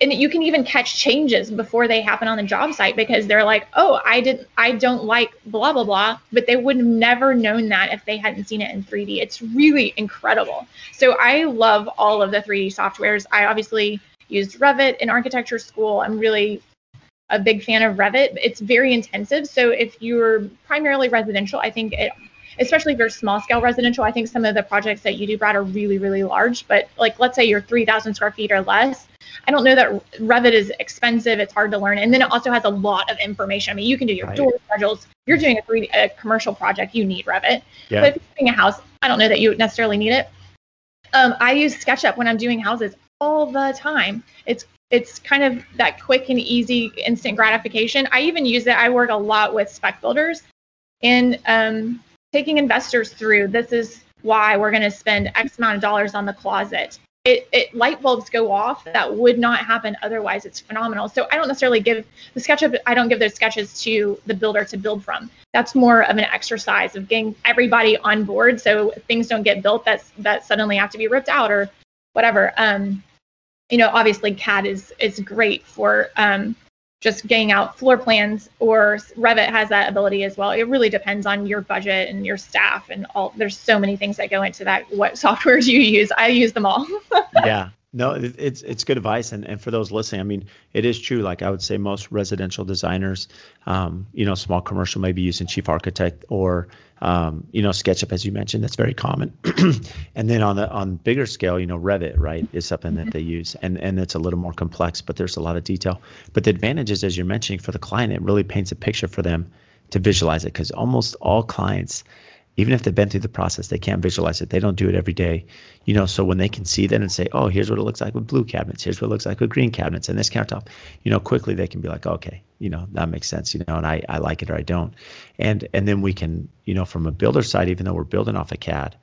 and you can even catch changes before they happen on the job site because they're like, oh, I didn't, I don't like blah blah blah, but they would have never known that if they hadn't seen it in 3D. It's really incredible. So I love all of the 3D softwares. I obviously used Revit in architecture school. I'm really a big fan of Revit. It's very intensive. So if you're primarily residential, I think it especially if you're small scale residential, I think some of the projects that you do, Brad, are really, really large. But like, let's say you're 3,000 square feet or less, I don't know that Revit is expensive. It's hard to learn, and then it also has a lot of information. I mean, you can do your right. door schedules. You're doing a three a commercial project, you need Revit. Yeah. But if you're doing a house, I don't know that you necessarily need it. Um, I use SketchUp when I'm doing houses all the time. It's it's kind of that quick and easy instant gratification. I even use it. I work a lot with spec builders and um, taking investors through. This is why we're going to spend X amount of dollars on the closet. It, it, light bulbs go off that would not happen otherwise. It's phenomenal. So i don't necessarily give the sketchup i don't give those sketches to the builder to build from. That's more of an exercise of getting everybody on board. So things don't get built that's that suddenly have to be ripped out or whatever. Um you know obviously cad is is great for um just getting out floor plans or Revit has that ability as well. It really depends on your budget and your staff and all. There's so many things that go into that. What [LAUGHS] softwares you use? I use them all. [LAUGHS] yeah, no, it's it's good advice, and and for those listening, I mean, it is true. Like I would say, most residential designers, um, you know, small commercial may be using Chief Architect or um, you know, SketchUp, as you mentioned, that's very common. [CLEARS THROAT] and then on the on bigger scale, you know, Revit, right, is something that they use, and and it's a little more complex, but there's a lot of detail. But the advantages, as you're mentioning, for the client, it really paints a picture for them to visualize it, because almost all clients even if they've been through the process, they can't visualize it. They don't do it every day, you know. So when they can see that and say, "Oh, here's what it looks like with blue cabinets. Here's what it looks like with green cabinets, and this countertop," you know, quickly they can be like, "Okay, you know, that makes sense," you know, and I, I like it or I don't, and and then we can, you know, from a builder side, even though we're building off a CAD,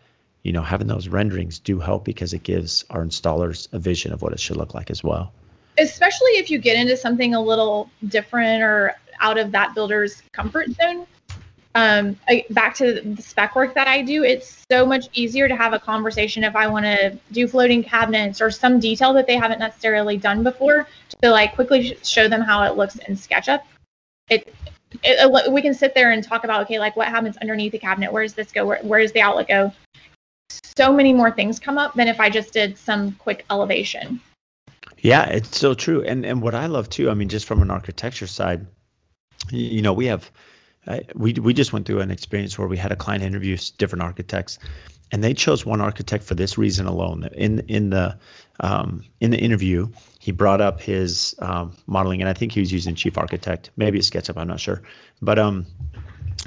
you know, having those renderings do help because it gives our installers a vision of what it should look like as well. Especially if you get into something a little different or out of that builder's comfort zone um, I, back to the spec work that I do, it's so much easier to have a conversation if I want to do floating cabinets or some detail that they haven't necessarily done before to like quickly show them how it looks in SketchUp. It, it, we can sit there and talk about okay, like what happens underneath the cabinet? Where does this go? Where, where does the outlet go? So many more things come up than if I just did some quick elevation. Yeah, it's so true. And and what I love too, I mean, just from an architecture side, you know, we have we we just went through an experience where we had a client interview different architects, and they chose one architect for this reason alone. In in the um, in the interview, he brought up his um, modeling, and I think he was using Chief Architect, maybe a SketchUp, I'm not sure, but um,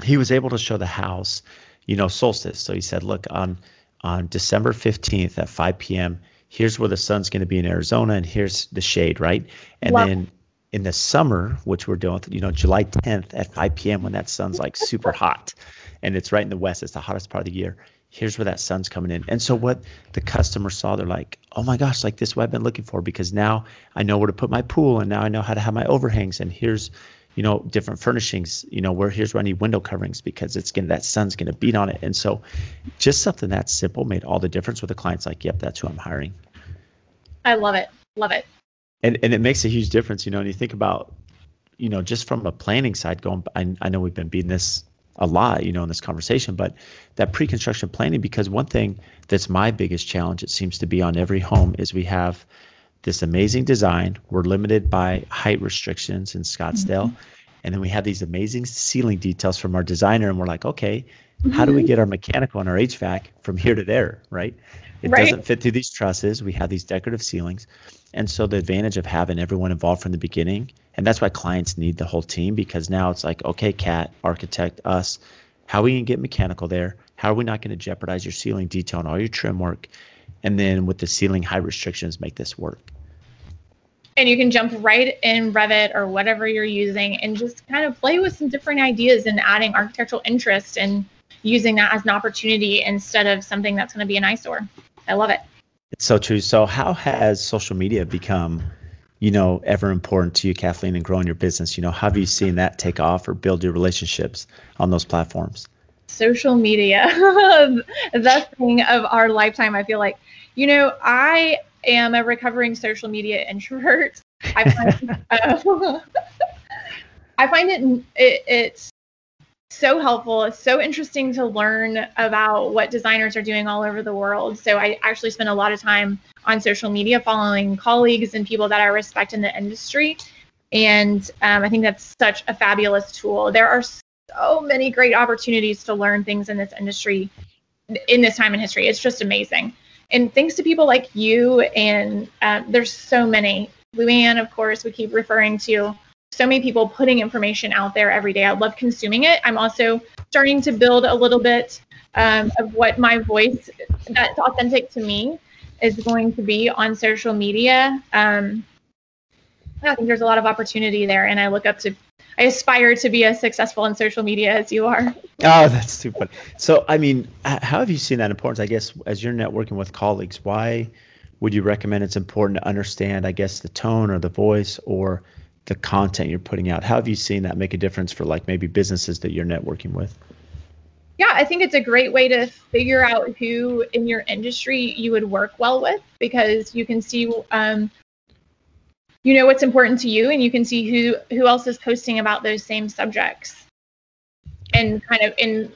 he was able to show the house, you know, solstice. So he said, look on on December 15th at 5 p.m. Here's where the sun's going to be in Arizona, and here's the shade, right? And then in the summer, which we're doing, you know, July 10th at 5 p.m. when that sun's like super hot and it's right in the west, it's the hottest part of the year. Here's where that sun's coming in. And so what the customer saw, they're like, oh my gosh, like this is what I've been looking for because now I know where to put my pool and now I know how to have my overhangs and here's you know, different furnishings, you know, where here's where I need window coverings because it's gonna that sun's gonna beat on it. And so just something that simple made all the difference with the clients like, yep, that's who I'm hiring. I love it. Love it. And and it makes a huge difference, you know, and you think about, you know, just from a planning side going I, I know we've been beating this a lot, you know, in this conversation, but that pre-construction planning, because one thing that's my biggest challenge, it seems to be on every home, is we have this amazing design. We're limited by height restrictions in Scottsdale. Mm-hmm. And then we have these amazing ceiling details from our designer, and we're like, okay, how do we mm-hmm. get our mechanical and our HVAC from here to there, right? It right. doesn't fit through these trusses. We have these decorative ceilings. And so the advantage of having everyone involved from the beginning, and that's why clients need the whole team because now it's like, okay, Kat, architect, us, how are we going to get mechanical there? How are we not going to jeopardize your ceiling detail and all your trim work? And then with the ceiling height restrictions, make this work. And you can jump right in Revit or whatever you're using and just kind of play with some different ideas and adding architectural interest and using that as an opportunity instead of something that's going to be an eyesore. I love it. It's so true. So, how has social media become, you know, ever important to you, Kathleen, and growing your business? You know, how have you seen that take off or build your relationships on those platforms? Social media, [LAUGHS] the thing of our lifetime. I feel like, you know, I am a recovering social media introvert. I find, [LAUGHS] uh, [LAUGHS] I find it, it it's so helpful. It's so interesting to learn about what designers are doing all over the world. So I actually spend a lot of time on social media following colleagues and people that I respect in the industry. And um, I think that's such a fabulous tool. There are so many great opportunities to learn things in this industry in this time in history. It's just amazing. And thanks to people like you, and uh, there's so many. Luann, of course, we keep referring to so many people putting information out there every day. I love consuming it. I'm also starting to build a little bit um, of what my voice that's authentic to me is going to be on social media. Um, I think there's a lot of opportunity there, and I look up to, I aspire to be as successful in social media as you are. Oh, that's too funny. So, I mean, how have you seen that importance? I guess as you're networking with colleagues, why would you recommend it's important to understand, I guess, the tone or the voice or the content you're putting out. How have you seen that make a difference for like maybe businesses that you're networking with? Yeah, I think it's a great way to figure out who in your industry you would work well with because you can see um, you know what's important to you and you can see who who else is posting about those same subjects and kind of in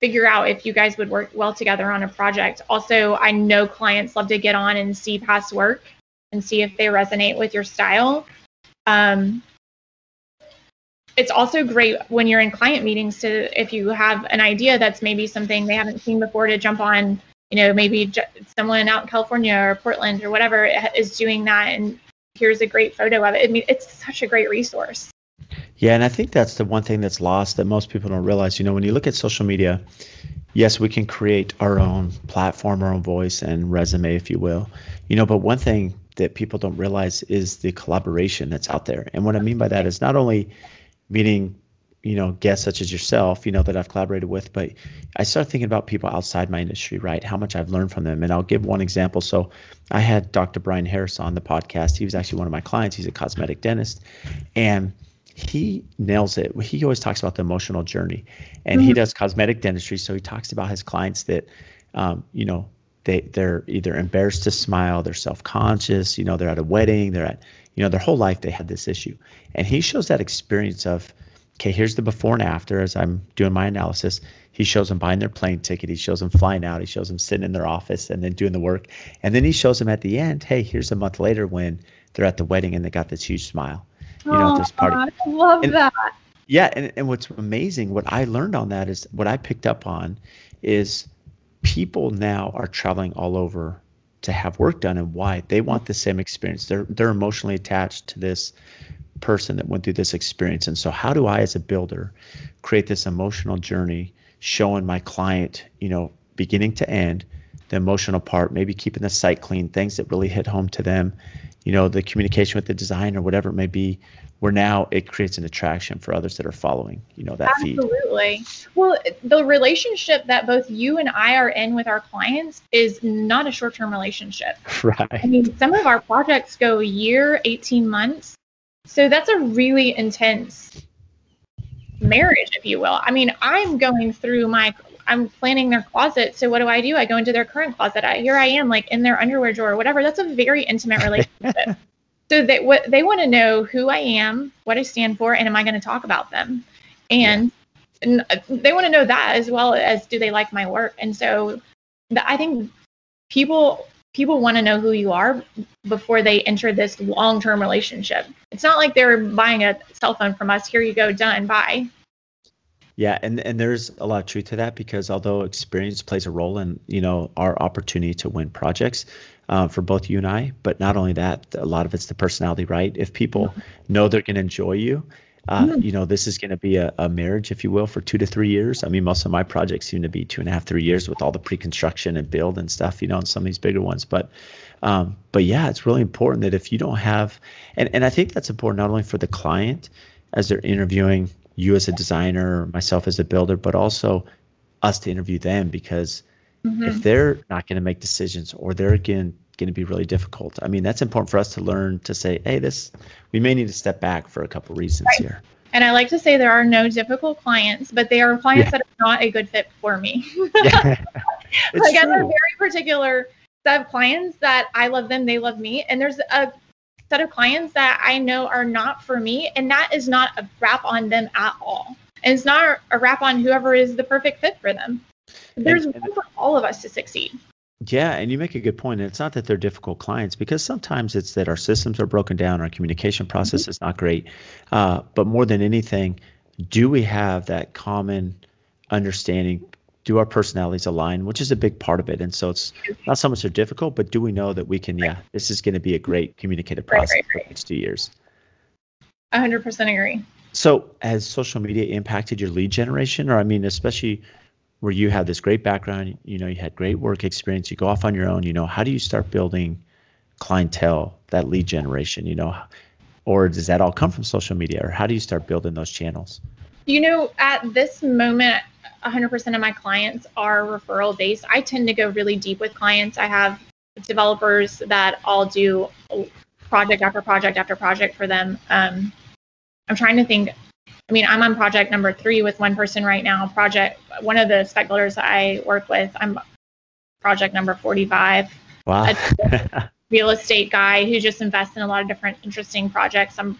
figure out if you guys would work well together on a project. Also, I know clients love to get on and see past work and see if they resonate with your style. Um, it's also great when you're in client meetings to if you have an idea that's maybe something they haven't seen before to jump on you know maybe someone out in california or portland or whatever is doing that and here's a great photo of it. I mean it's such a great resource. Yeah and i think that's the one thing that's lost that most people don't realize. You know when you look at social media yes we can create our own platform our own voice and resume if you will. You know but one thing that people don't realize is the collaboration that's out there. And what I mean by that is not only meeting, you know, guests such as yourself, you know, that I've collaborated with, but I start thinking about people outside my industry, right? How much I've learned from them. And I'll give one example. So I had Dr. Brian Harris on the podcast. He was actually one of my clients. He's a cosmetic dentist. And he nails it. He always talks about the emotional journey, and mm-hmm. he does cosmetic dentistry. So he talks about his clients that, um, you know, they they're either embarrassed to smile, they're self-conscious, you know, they're at a wedding, they're at you know, their whole life they had this issue. And he shows that experience of okay, here's the before and after as I'm doing my analysis. He shows them buying their plane ticket, he shows them flying out, he shows them sitting in their office and then doing the work. And then he shows them at the end, hey, here's a month later when they're at the wedding and they got this huge smile. You know, at this party. I love and, that. Yeah, and, and what's amazing, what I learned on that is what I picked up on is people now are traveling all over to have work done and why. They want the same experience. They're they're emotionally attached to this person that went through this experience. And so how do i as a builder create this emotional journey showing my client you know beginning to end the emotional part maybe keeping the site clean things that really hit home to them you know the communication with the designer whatever it may be where now it creates an attraction for others that are following you know that feed. absolutely feed. well the relationship that both you and i are in with our clients is not a short-term relationship [LAUGHS] right i mean some of our projects go a year 18 months So that's a really intense marriage, if you will. I mean, I'm going through my I'm planning their closet. So what do I do? I go into their current closet. I, here I am, like in their underwear drawer or whatever. That's a very intimate [LAUGHS] relationship. so they what they want to know who I am, what I stand for, and am I going to talk about them? And, yeah. and they want to know that as well as do they like my work. And so the, I think people people want to know who you are before they enter this long-term relationship. It's not like they're buying a cell phone from us. Here you go, done, bye. Yeah, and and there's a lot of truth to that because although experience plays a role in you know our opportunity to win projects uh, for both you and I, but not only that, a lot of it's the personality, right? If people mm-hmm. know they're going to enjoy you, uh, mm-hmm. you know, this is going to be a, a, marriage, if you will, for two to three years. I mean, most of my projects seem to be two and a half, three years with all the pre-construction and build and stuff, you know, and some of these bigger ones. But, um, but yeah, it's really important that if you don't have, and and I think that's important not only for the client as they're interviewing you as a designer, myself as a builder, but also us to interview them because mm-hmm. if they're not going to make decisions or they're going going to be really difficult. I mean, that's important for us to learn to say, hey, this we may need to step back for a couple reasons right. here. And I like to say there are no difficult clients, but they are clients yeah. that are not a good fit for me. [LAUGHS] [LAUGHS] yeah. like I have a very particular set of clients that I love them, they love me, and there's a set of clients that I know are not for me, and that is not a wrap on them at all. And it's not a wrap on whoever is the perfect fit for them. There's and, room for all of us to succeed. Yeah, and you make a good point. It's not that they're difficult clients because sometimes it's that our systems are broken down, our communication process mm-hmm. is not great. Uh, but more than anything, do we have that common understanding do our personalities align, which is a big part of it. And so it's not so much they're difficult, but do we know that we can, yeah, this is going to be a great communicative process right, right, right. for the next two years. 100% agree. So has social media impacted your lead generation? Or I mean, especially where you have this great background, you know, you had great work experience, you go off on your own, you know, how do you start building clientele, that lead generation, you know, or does that all come from social media or how do you start building those channels? You know, at this moment, 100% of my clients are referral based. I tend to go really deep with clients. I have developers that I'll do project after project after project for them. Um, I'm trying to think. I mean, I'm on project number three with one person right now. Project one of the spec builders I work with. I'm project number 45. Wow. [LAUGHS] real estate guy who just invests in a lot of different interesting projects. I'm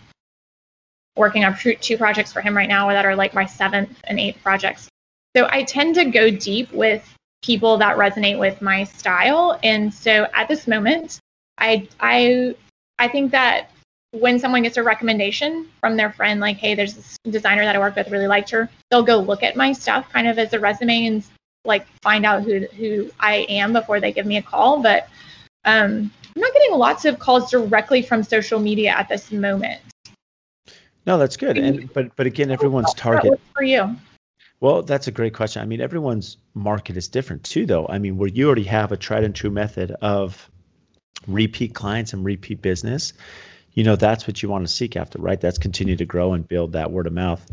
working on two projects for him right now that are like my seventh and eighth projects. So I tend to go deep with people that resonate with my style. And so at this moment, I I I think that when someone gets a recommendation from their friend, like, hey, there's this designer that I work with, really liked her, they'll go look at my stuff kind of as a resume and like find out who who I am before they give me a call. But um, I'm not getting lots of calls directly from social media at this moment. No, that's good. And but but again, everyone's target for you. Well, that's a great question. I mean, everyone's market is different too, though. I mean, where you already have a tried and true method of repeat clients and repeat business, you know, that's what you want to seek after, right? That's continue to grow and build that word of mouth.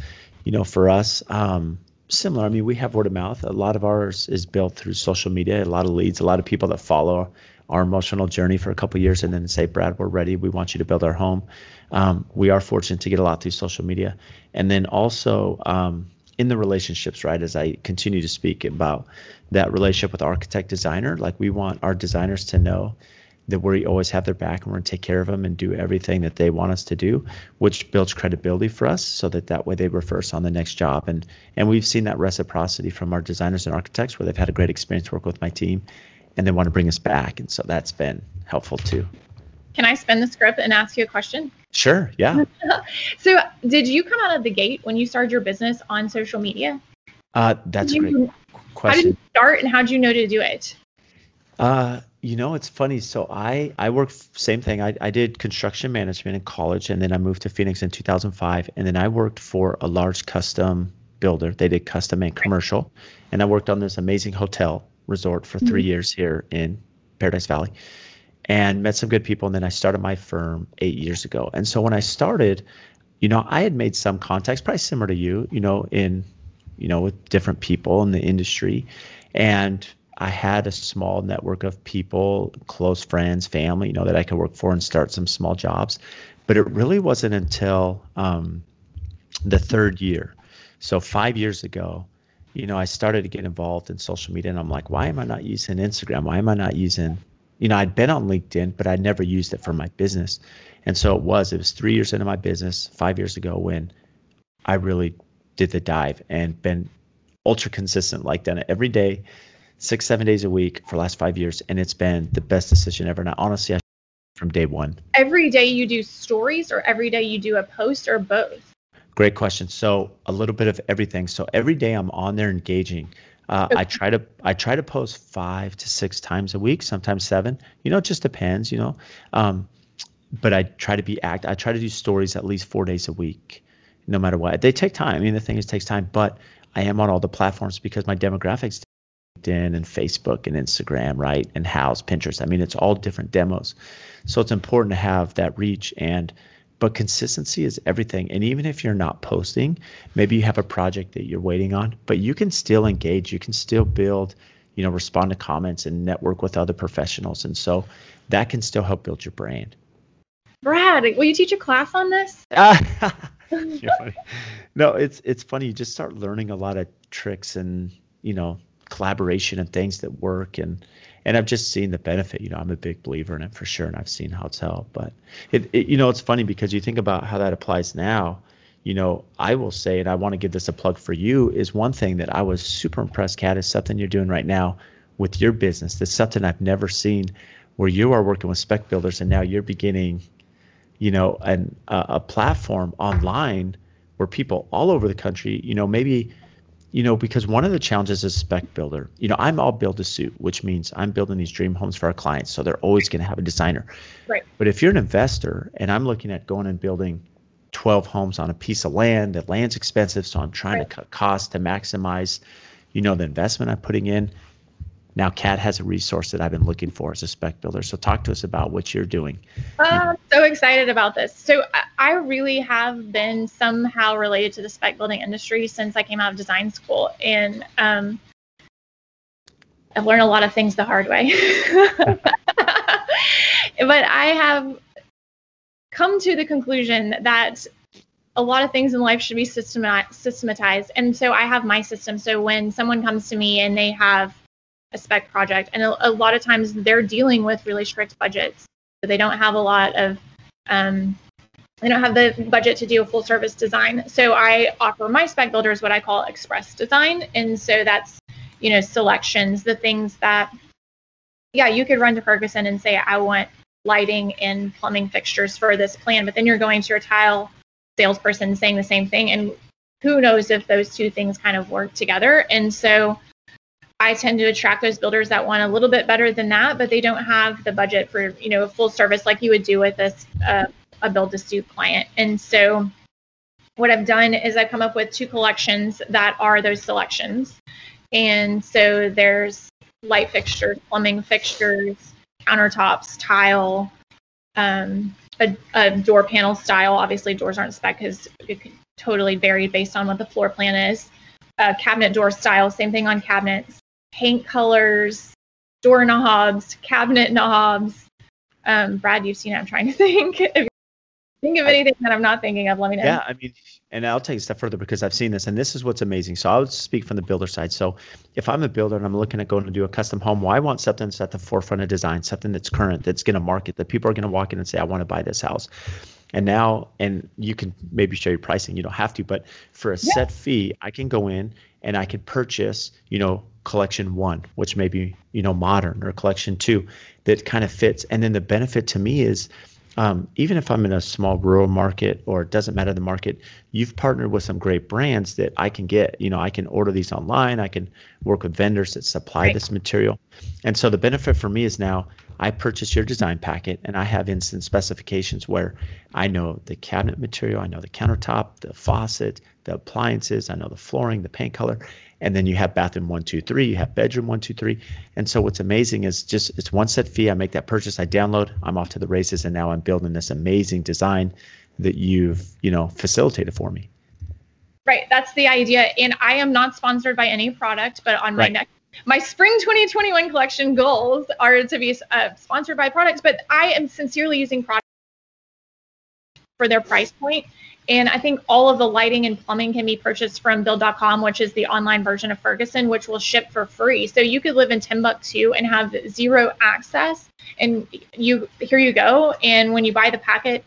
You know, for us, um, similar. I mean, we have word of mouth. A lot of ours is built through social media. A lot of leads, a lot of people that follow our emotional journey for a couple years and then say, Brad, we're ready. We want you to build our home. Um, we are fortunate to get a lot through social media, and then also. Um, in the relationships, right? As I continue to speak about that relationship with architect designer, like we want our designers to know that we always have their back and we're going to take care of them and do everything that they want us to do, which builds credibility for us so that that way they refer us on the next job. And and we've seen that reciprocity from our designers and architects where they've had a great experience working with my team and they want to bring us back. And so that's been helpful too. Can I spin the script and ask you a question? Sure. Yeah. [LAUGHS] so, did you come out of the gate when you started your business on social media? Uh, that's a great question. How did you start, and how did you know to do it? Uh, you know, it's funny. So I I work same thing. I I did construction management in college, and then I moved to Phoenix in 2005, and then I worked for a large custom builder. They did custom and commercial, and I worked on this amazing hotel resort for 3 mm-hmm. years here in Paradise Valley and met some good people. And then I started my firm eight years ago. And so when I started, you know, I had made some contacts, probably similar to you, you know, in, you know, with different people in the industry. And I had a small network of people, close friends, family, you know, that I could work for and start some small jobs. But it really wasn't until um, the third year. So five years ago, you know, I started to get involved in social media, and I'm like, why am I not using Instagram? Why am I not using, you know, I'd been on LinkedIn, but I'd never used it for my business. And so it was, it was three years into my business, five years ago, when I really did the dive and been ultra consistent, like done it every day, six, seven days a week for the last five years. And it's been the best decision ever. And I, honestly, I from day one. Every day you do stories or every day you do a post or both? Great question. So a little bit of everything. So every day I'm on there engaging. Uh. I try to I try to post five to six times a week, sometimes seven. You know, it just depends. You know, um, but I try to be act. I try to do stories at least four days a week, no matter what. They take time. I mean, the thing is, takes time. But I am on all the platforms because my demographics LinkedIn and Facebook and Instagram, right? And Houzz Pinterest. I mean, it's all different demos. So it's important to have that reach and but consistency is everything. And even if you're not posting, maybe you have a project that you're waiting on, but you can still engage, you can still build, you know, respond to comments and network with other professionals. And so that can still help build your brand. Brad, will you teach a class on this? [LAUGHS] no, it's it's funny. You just start learning a lot of tricks and you know collaboration and things that work and and I've just seen the benefit. You know, I'm a big believer in it for sure, and I've seen how it's helped. But it, it you know, it's funny because you think about how that applies now. You know, I will say, and I want to give this a plug for you, is one thing that I was super impressed, Kat, is something you're doing right now with your business. That's something I've never seen where you are working with spec builders and now you're beginning, you know, an, a, a platform online where people all over the country, you know, maybe you know, because one of the challenges as a spec builder, you know, I'm all build to suit, which means I'm building these dream homes for our clients. So they're always going to have a designer. Right. But if you're an investor and I'm looking at going and building 12 homes on a piece of land, the land's expensive. So I'm trying right. to cut costs to maximize, you know, the investment I'm putting in. Now, Kat has a resource that I've been looking for as a spec builder. So, talk to us about what you're doing. I'm so excited about this. So, I really have been somehow related to the spec building industry since I came out of design school, and um, I've learned a lot of things the hard way. [LAUGHS] but I have come to the conclusion that a lot of things in life should be systematized. And so I have my system. So when someone comes to me and they have a spec project. And a, a, lot of times they're dealing with really strict budgets. So they don't have a lot of, um, they don't have the budget to do a full service design. So I offer my spec builders what I call express design. And so that's, you know, selections, the things that, yeah, you could run to Ferguson and say, I want lighting and plumbing fixtures for this plan. But then you're going to your tile salesperson saying the same thing. And who knows if those two things kind of work together. And so I tend to attract those builders that want a little bit better than that, but they don't have the budget for you know a full service like you would do with this uh, a build to suit client. And so, what I've done is I've come up with two collections that are those selections. And so there's light fixtures, plumbing fixtures, countertops, tile, um, a, a, door panel style. Obviously, doors aren't spec because it could totally vary based on what the floor plan is. A cabinet door style, same thing on cabinets paint colors, door knobs, cabinet knobs. Um, Brad, you've seen it. I'm trying to [LAUGHS] think. if you think of anything that I'm not thinking of, let me know. Yeah, I mean, and I'll take a step further because I've seen this, and this is what's amazing. So I'll speak from the builder side. So if I'm a builder and I'm looking at going to do a custom home, well, I want something that's at the forefront of design, something that's current, that's going to market, that people are going to walk in and say, I want to buy this house. And now, and you can maybe show your pricing, you don't have to, but for a yeah. set fee, I can go in and I can purchase, you know, collection one, which may be, you know, modern or collection two that kind of fits. And then the benefit to me is um, even if I'm in a small rural market or it doesn't matter the market, you've partnered with some great brands that I can get. You know, I can order these online. I can work with vendors that supply right. this material. And so the benefit for me is now I purchase your design packet and I have instant specifications where I know the cabinet material, I know the countertop, the faucet, the appliances, I know the flooring, the paint color, and then you have bathroom one, two, three, you have bedroom one, two, three. And so what's amazing is just it's one set fee. I make that purchase, I download, I'm off to the races, and now I'm building this amazing design that you've, you know, facilitated for me. Right. That's the idea. And I am not sponsored by any product, but on my right. next my spring 2021 collection goals are to be uh, sponsored by products, but I am sincerely using products for their price point. And I think all of the lighting and plumbing can be purchased from build.com, which is the online version of Ferguson, which will ship for free. So you could live in Timbuktu and have zero access. And you here you go. And when you buy the packet,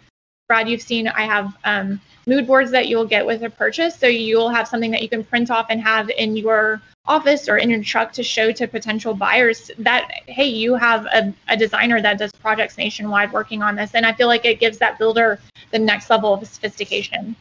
Brad, you've seen I have um, mood boards that you'll get with a purchase. So you'll have something that you can print off and have in your office or in your truck to show to potential buyers that hey you have a, a designer that does projects nationwide working on this and i feel like it gives that builder the next level of sophistication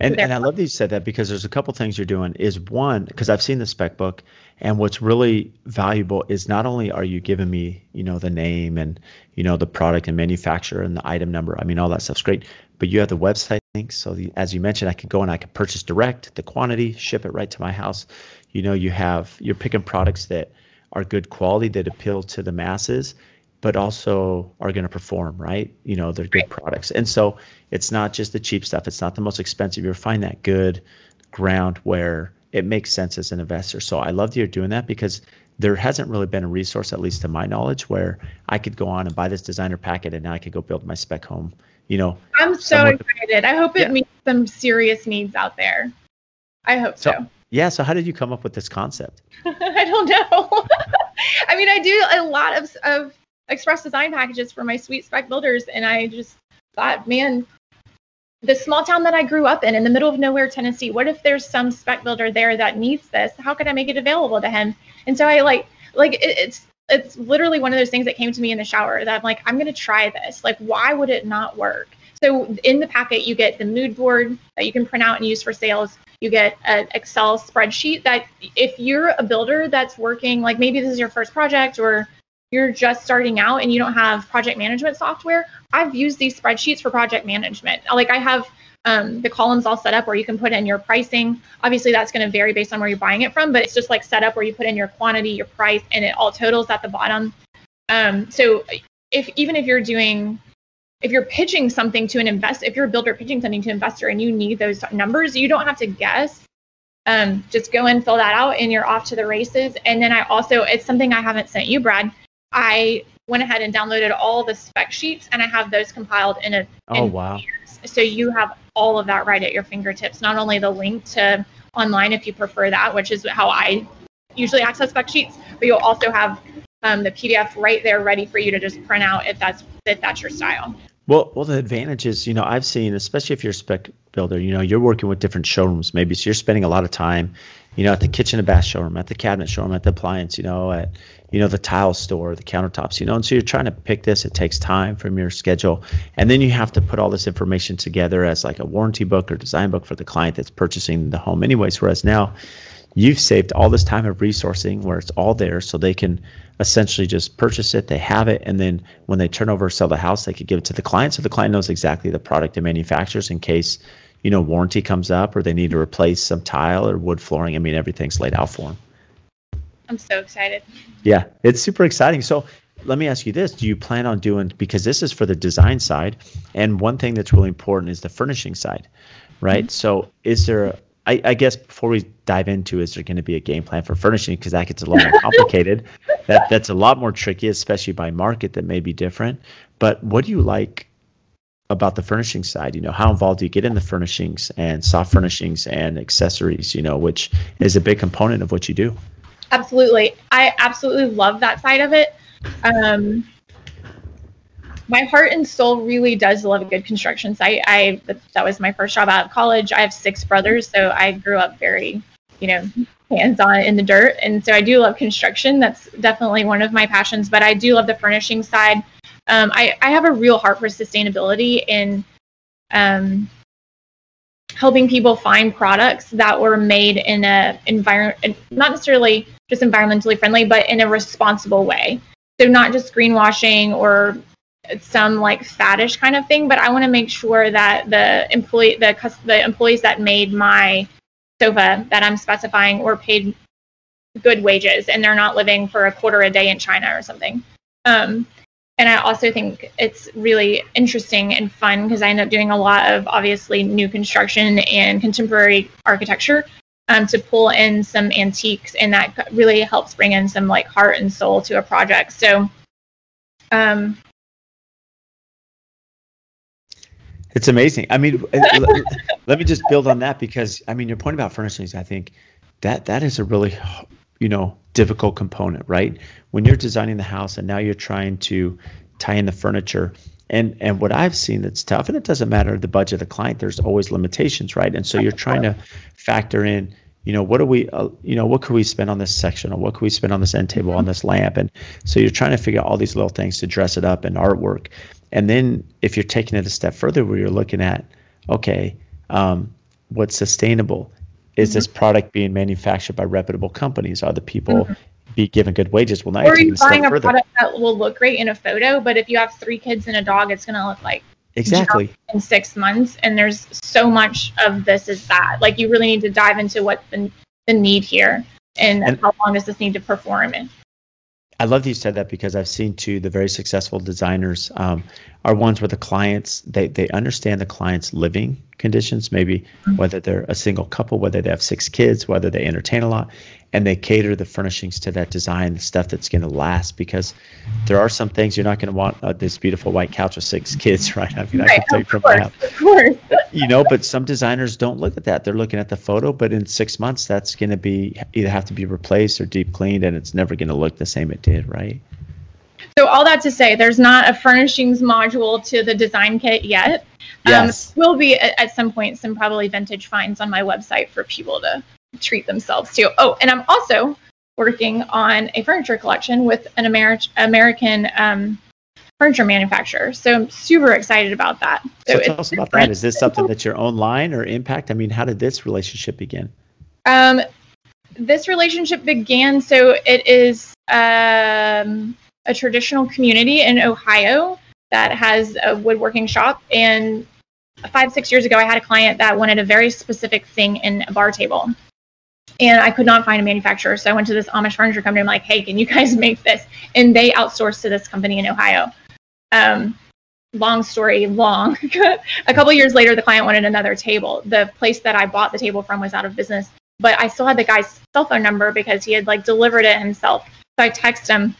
and, and I love that you said that because there's a couple things you're doing. Is one because I've seen the spec book, and what's really valuable is not only are you giving me, you know, the name and you know the product and manufacturer and the item number. I mean, all that stuff's great, but you have the website links. So the, as you mentioned, I could go and I could purchase direct the quantity, ship it right to my house you know you have you're picking products that are good quality that appeal to the masses but also are going to perform right? You know they're good products. And so it's not just the cheap stuff. It's not the most expensive. You'll find that good ground where it makes sense as an investor. So i love that you're doing that because there hasn't really been a resource at least to my knowledge where i could go on and buy this designer packet and now i could go build my spec home you know? I'm so excited. I hope it yeah. meets some serious needs out there. I hope so, so yeah. So how did you come up with this concept? [LAUGHS] I don't know. [LAUGHS] I mean, I do a lot of, of express design packages for my sweet spec builders. And I just thought, man, the small town that I grew up in, in the middle of nowhere, Tennessee, what if there's some spec builder there that needs this? How could I make it available to him? And so I like, like it, it's, it's literally one of those things that came to me in the shower that I'm like, I'm going to try this. Like, why would it not work? So in the packet, you get the mood board that you can print out and use for sales you get an Excel spreadsheet that if you're a builder that's working, like maybe this is your first project or you're just starting out and you don't have project management software, I've used these spreadsheets for project management. Like I have um, the columns all set up where you can put in your pricing. Obviously, that's going to vary based on where you're buying it from, but it's just like set up where you put in your quantity, your price, and it all totals at the bottom. Um, so if even if you're doing if you're pitching something to an investor, if you're a builder pitching something to an investor and you need those numbers, you don't have to guess. Um, just go and fill that out and you're off to the races. And then I also, it's something I haven't sent you, Brad. I went ahead and downloaded all the spec sheets and I have those compiled in a. Oh, in wow. So you have all of that right at your fingertips. Not only the link to online if you prefer that, which is how I usually access spec sheets, but you'll also have um, the PDF right there ready for you to just print out if that's if that's your style. Well, well, the advantage is, you know, I've seen, especially if you're a spec builder, you know, you're working with different showrooms. Maybe so you're spending a lot of time, you know, at the kitchen and bath showroom, at the cabinet showroom, at the appliance, you know, at, you know, the tile store, the countertops, you know, and so you're trying to pick this. It takes time from your schedule, and then you have to put all this information together as like a warranty book or design book for the client that's purchasing the home, anyways. Whereas now, you've saved all this time of resourcing where it's all there so they can essentially just purchase it they have it and then when they turn over or sell the house they could give it to the client. So the client knows exactly the product it manufactures in case you know warranty comes up or they need to replace some tile or wood flooring. I mean everything's laid out for them i'm so excited. Yeah it's super exciting. So let me ask you this. Do you plan on doing because this is for the design side and one thing that's really important is the furnishing side right? Mm-hmm. so is there I, I, guess before we dive into is there going to be a game plan for furnishing because that gets a lot more [LAUGHS] complicated. that that's a lot more tricky, especially by market that may be different. But what do you like about the furnishing side? You know, how involved do you get in the furnishings and soft furnishings and accessories? You know, which is a big component of what you do. Absolutely, I absolutely love that side of it. Um, my heart and soul really does love a good construction site. I that was my first job out of college. I have six brothers, so I grew up very, you know, hands on in the dirt, and so I do love construction. That's definitely one of my passions. But I do love the furnishing side. Um, I I have a real heart for sustainability in um, helping people find products that were made in a environment, not necessarily just environmentally friendly, but in a responsible way. So not just greenwashing or some like faddish kind of thing, but I want to make sure that the employee, the the employees that made my sofa that I'm specifying were paid good wages and they're not living for a quarter a day in China or something. Um, and I also think it's really interesting and fun because I end up doing a lot of obviously new construction and contemporary architecture. um, to pull in some antiques, and that really helps bring in some like heart and soul to a project. So, um, it's amazing. I mean, let me just build on that because I mean, your point about furnishings, I think that that is a really you know difficult component, right? When you're designing the house and now you're trying to tie in the furniture and and what I've seen that's tough, and it doesn't matter the budget of the client. There's always limitations, right? And so you're trying to factor in, you know, what do we, uh, you know, what could we spend on this section, or what could we spend on this end table, on this lamp, and so you're trying to figure out all these little things to dress it up and artwork. And then if you're taking it a step further, where you're looking at, okay, um, what's sustainable? Is mm-hmm. this product being manufactured by reputable companies? Are the people mm-hmm be given good wages. Well, now or you're buying a product that will look great in a photo, but if you have three kids and a dog, it's going to look like exactly in six months. And there's so much of this is that like you really need to dive into what the the need here and, and how long does this need to perform in. I love that you said that because I've seen too the very successful designers um, are ones where the clients they they understand the client's living conditions, maybe mm-hmm. whether they're a single couple, whether they have six kids, whether they entertain a lot, and they cater the furnishings to that design, the stuff that's going to last. Because there are some things you're not going to want uh, this beautiful white couch with six kids, [LAUGHS] right? I mean, right, I can tell you from course, Of course. you know, but some designers don't look at that. They're looking at the photo, but in six months, that's going to be either have to be replaced or deep cleaned, and it's never going to look the same it did, right? So all that to say, there's not a furnishings module to the design kit yet. Um, yes. Um, will be at, at some point some probably vintage finds on my website for people to treat themselves to. Oh, and I'm also working on a furniture collection with an Ameri- American um, furniture manufacturer. So I'm super excited about that. So, so tell us about that. Is this something that's your own line or impact? I mean, how did this relationship begin? Um, this relationship began, so it is um, a traditional community in Ohio that has a woodworking shop. And five, six years ago, I had a client that wanted a very specific thing in a bar table and I could not find a manufacturer. So I went to this Amish furniture company. I'm like, hey, can you guys [LAUGHS] make this? And they outsourced to this company in Ohio. Um, long story long. [LAUGHS] a couple years later, the client wanted another table. The place that I bought the table from was out of business, but I still had the guy's cell phone number because he had like delivered it himself. So I text him,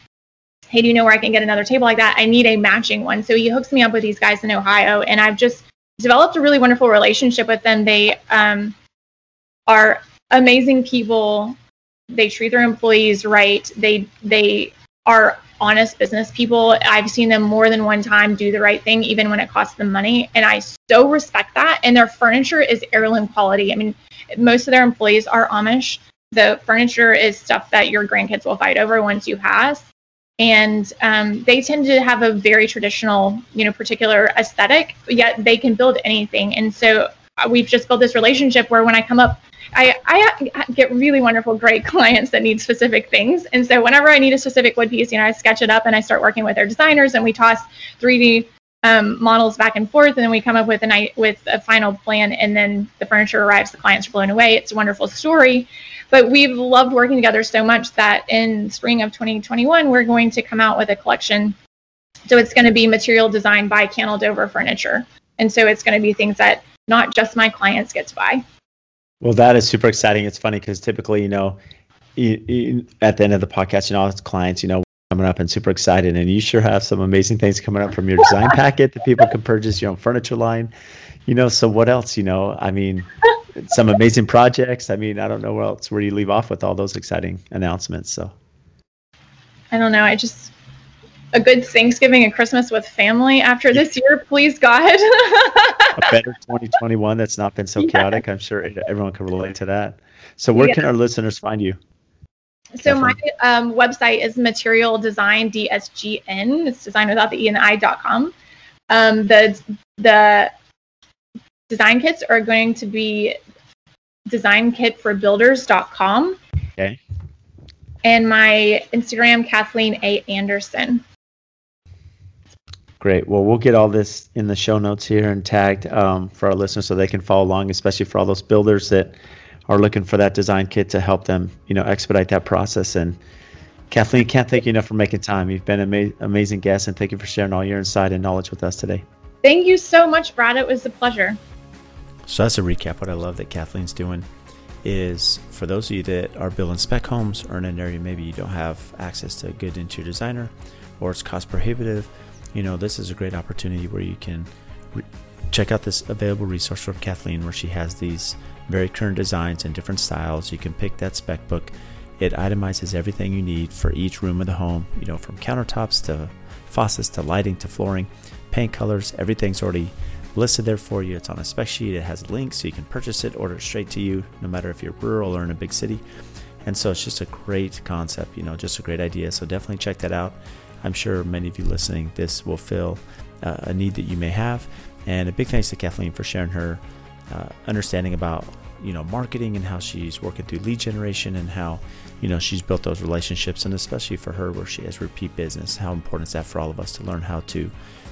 hey, do you know where I can get another table like that? I need a matching one. So he hooks me up with these guys in Ohio, and I've just developed a really wonderful relationship with them. They um, are amazing people. They treat their employees right. They they are honest business people. I've seen them more than one time do the right thing, even when it costs them money. And I so respect that. And their furniture is heirloom quality. I mean, most of their employees are Amish. The furniture is stuff that your grandkids will fight over once you pass. And um, they tend to have a very traditional, you know, particular aesthetic, yet they can build anything. And so uh, we've just built this relationship where when I come up I, I get really wonderful, great [LAUGHS] clients that need specific things. And so whenever I need a specific wood piece, you know, I sketch it up and I start working with their designers and we toss 3D um, models back and forth, and then we come up with a with a final plan, and then the furniture arrives. The clients are blown away. It's a wonderful story, but we've loved working together so much that in spring of 2021, we're going to come out with a collection. So it's going to be material designed by Canal Dover Furniture, and so it's going to be things that not just my clients get to buy. Well, that is super exciting. It's funny because typically, you know, you, you, at the end of the podcast, you know, clients, you know, coming up and super excited. And you sure have some amazing things coming up from your design [LAUGHS] packet that people can purchase your own furniture line. You know, so what else? You know, I mean, some amazing projects. I mean, I don't know where else where you leave off with all those exciting announcements. So I don't know. I just a good Thanksgiving and Christmas with family after this year, please God. a better 2021 that's not been so chaotic. I'm sure everyone can relate to that. So, where yeah. can our listeners find you? So my um, website is Material Design DSGN. It's designed without the e and i dot com. Um, the the design kits are going to be designkitforbuilders.com. Okay. And my Instagram, Kathleen A. Anderson. Great. Well, we'll get all this in the show notes here and tagged um, for our listeners so they can follow along, especially for all those builders that are looking for that design kit to help them, you know, expedite that process. And Kathleen, can't thank you enough for making time. You've been an ama- amazing guest, and thank you for sharing all your insight and knowledge with us today. Thank you so much, Brad. It was a pleasure. So that's a recap. What I love that Kathleen's doing is for those of you that are building spec homes or in an area maybe you don't have access to a good interior designer or it's cost prohibitive, you know, this is a great opportunity where you can re- check out this available resource from Kathleen where she has these very current designs and different styles. You can pick that spec book. It itemizes everything you need for each room of the home, you know, from countertops to faucets to lighting to flooring, paint colors, everything's already listed there for you. It's on a spec sheet. It has links so you can purchase it, order it straight to you, no matter if you're rural or in a big city. And so it's just a great concept, you know, just a great idea. So definitely check that out. I'm sure many of you listening, this will fill uh, a need that you may have. And a big thanks to Kathleen for sharing her uh, understanding about you know marketing and how she's working through lead generation and how you know she's built those relationships and especially for her where she has repeat business how important is that for all of us to learn how to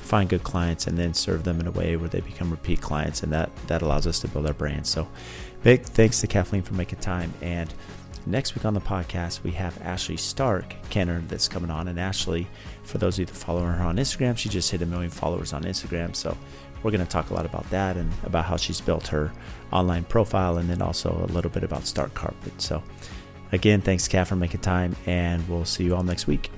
find good clients and then serve them in a way where they become repeat clients and that that allows us to build our brand. So big thanks to kathleen for making time. And next week on the podcast we have ashley stark kenner that's coming on. And ashley for those of you that follow her on instagram she just hit a million followers on instagram. So we're going to talk a lot about that and about how she's built her online profile and then also a little bit about stark carpet. So again thanks kat for making time and we'll see you all next week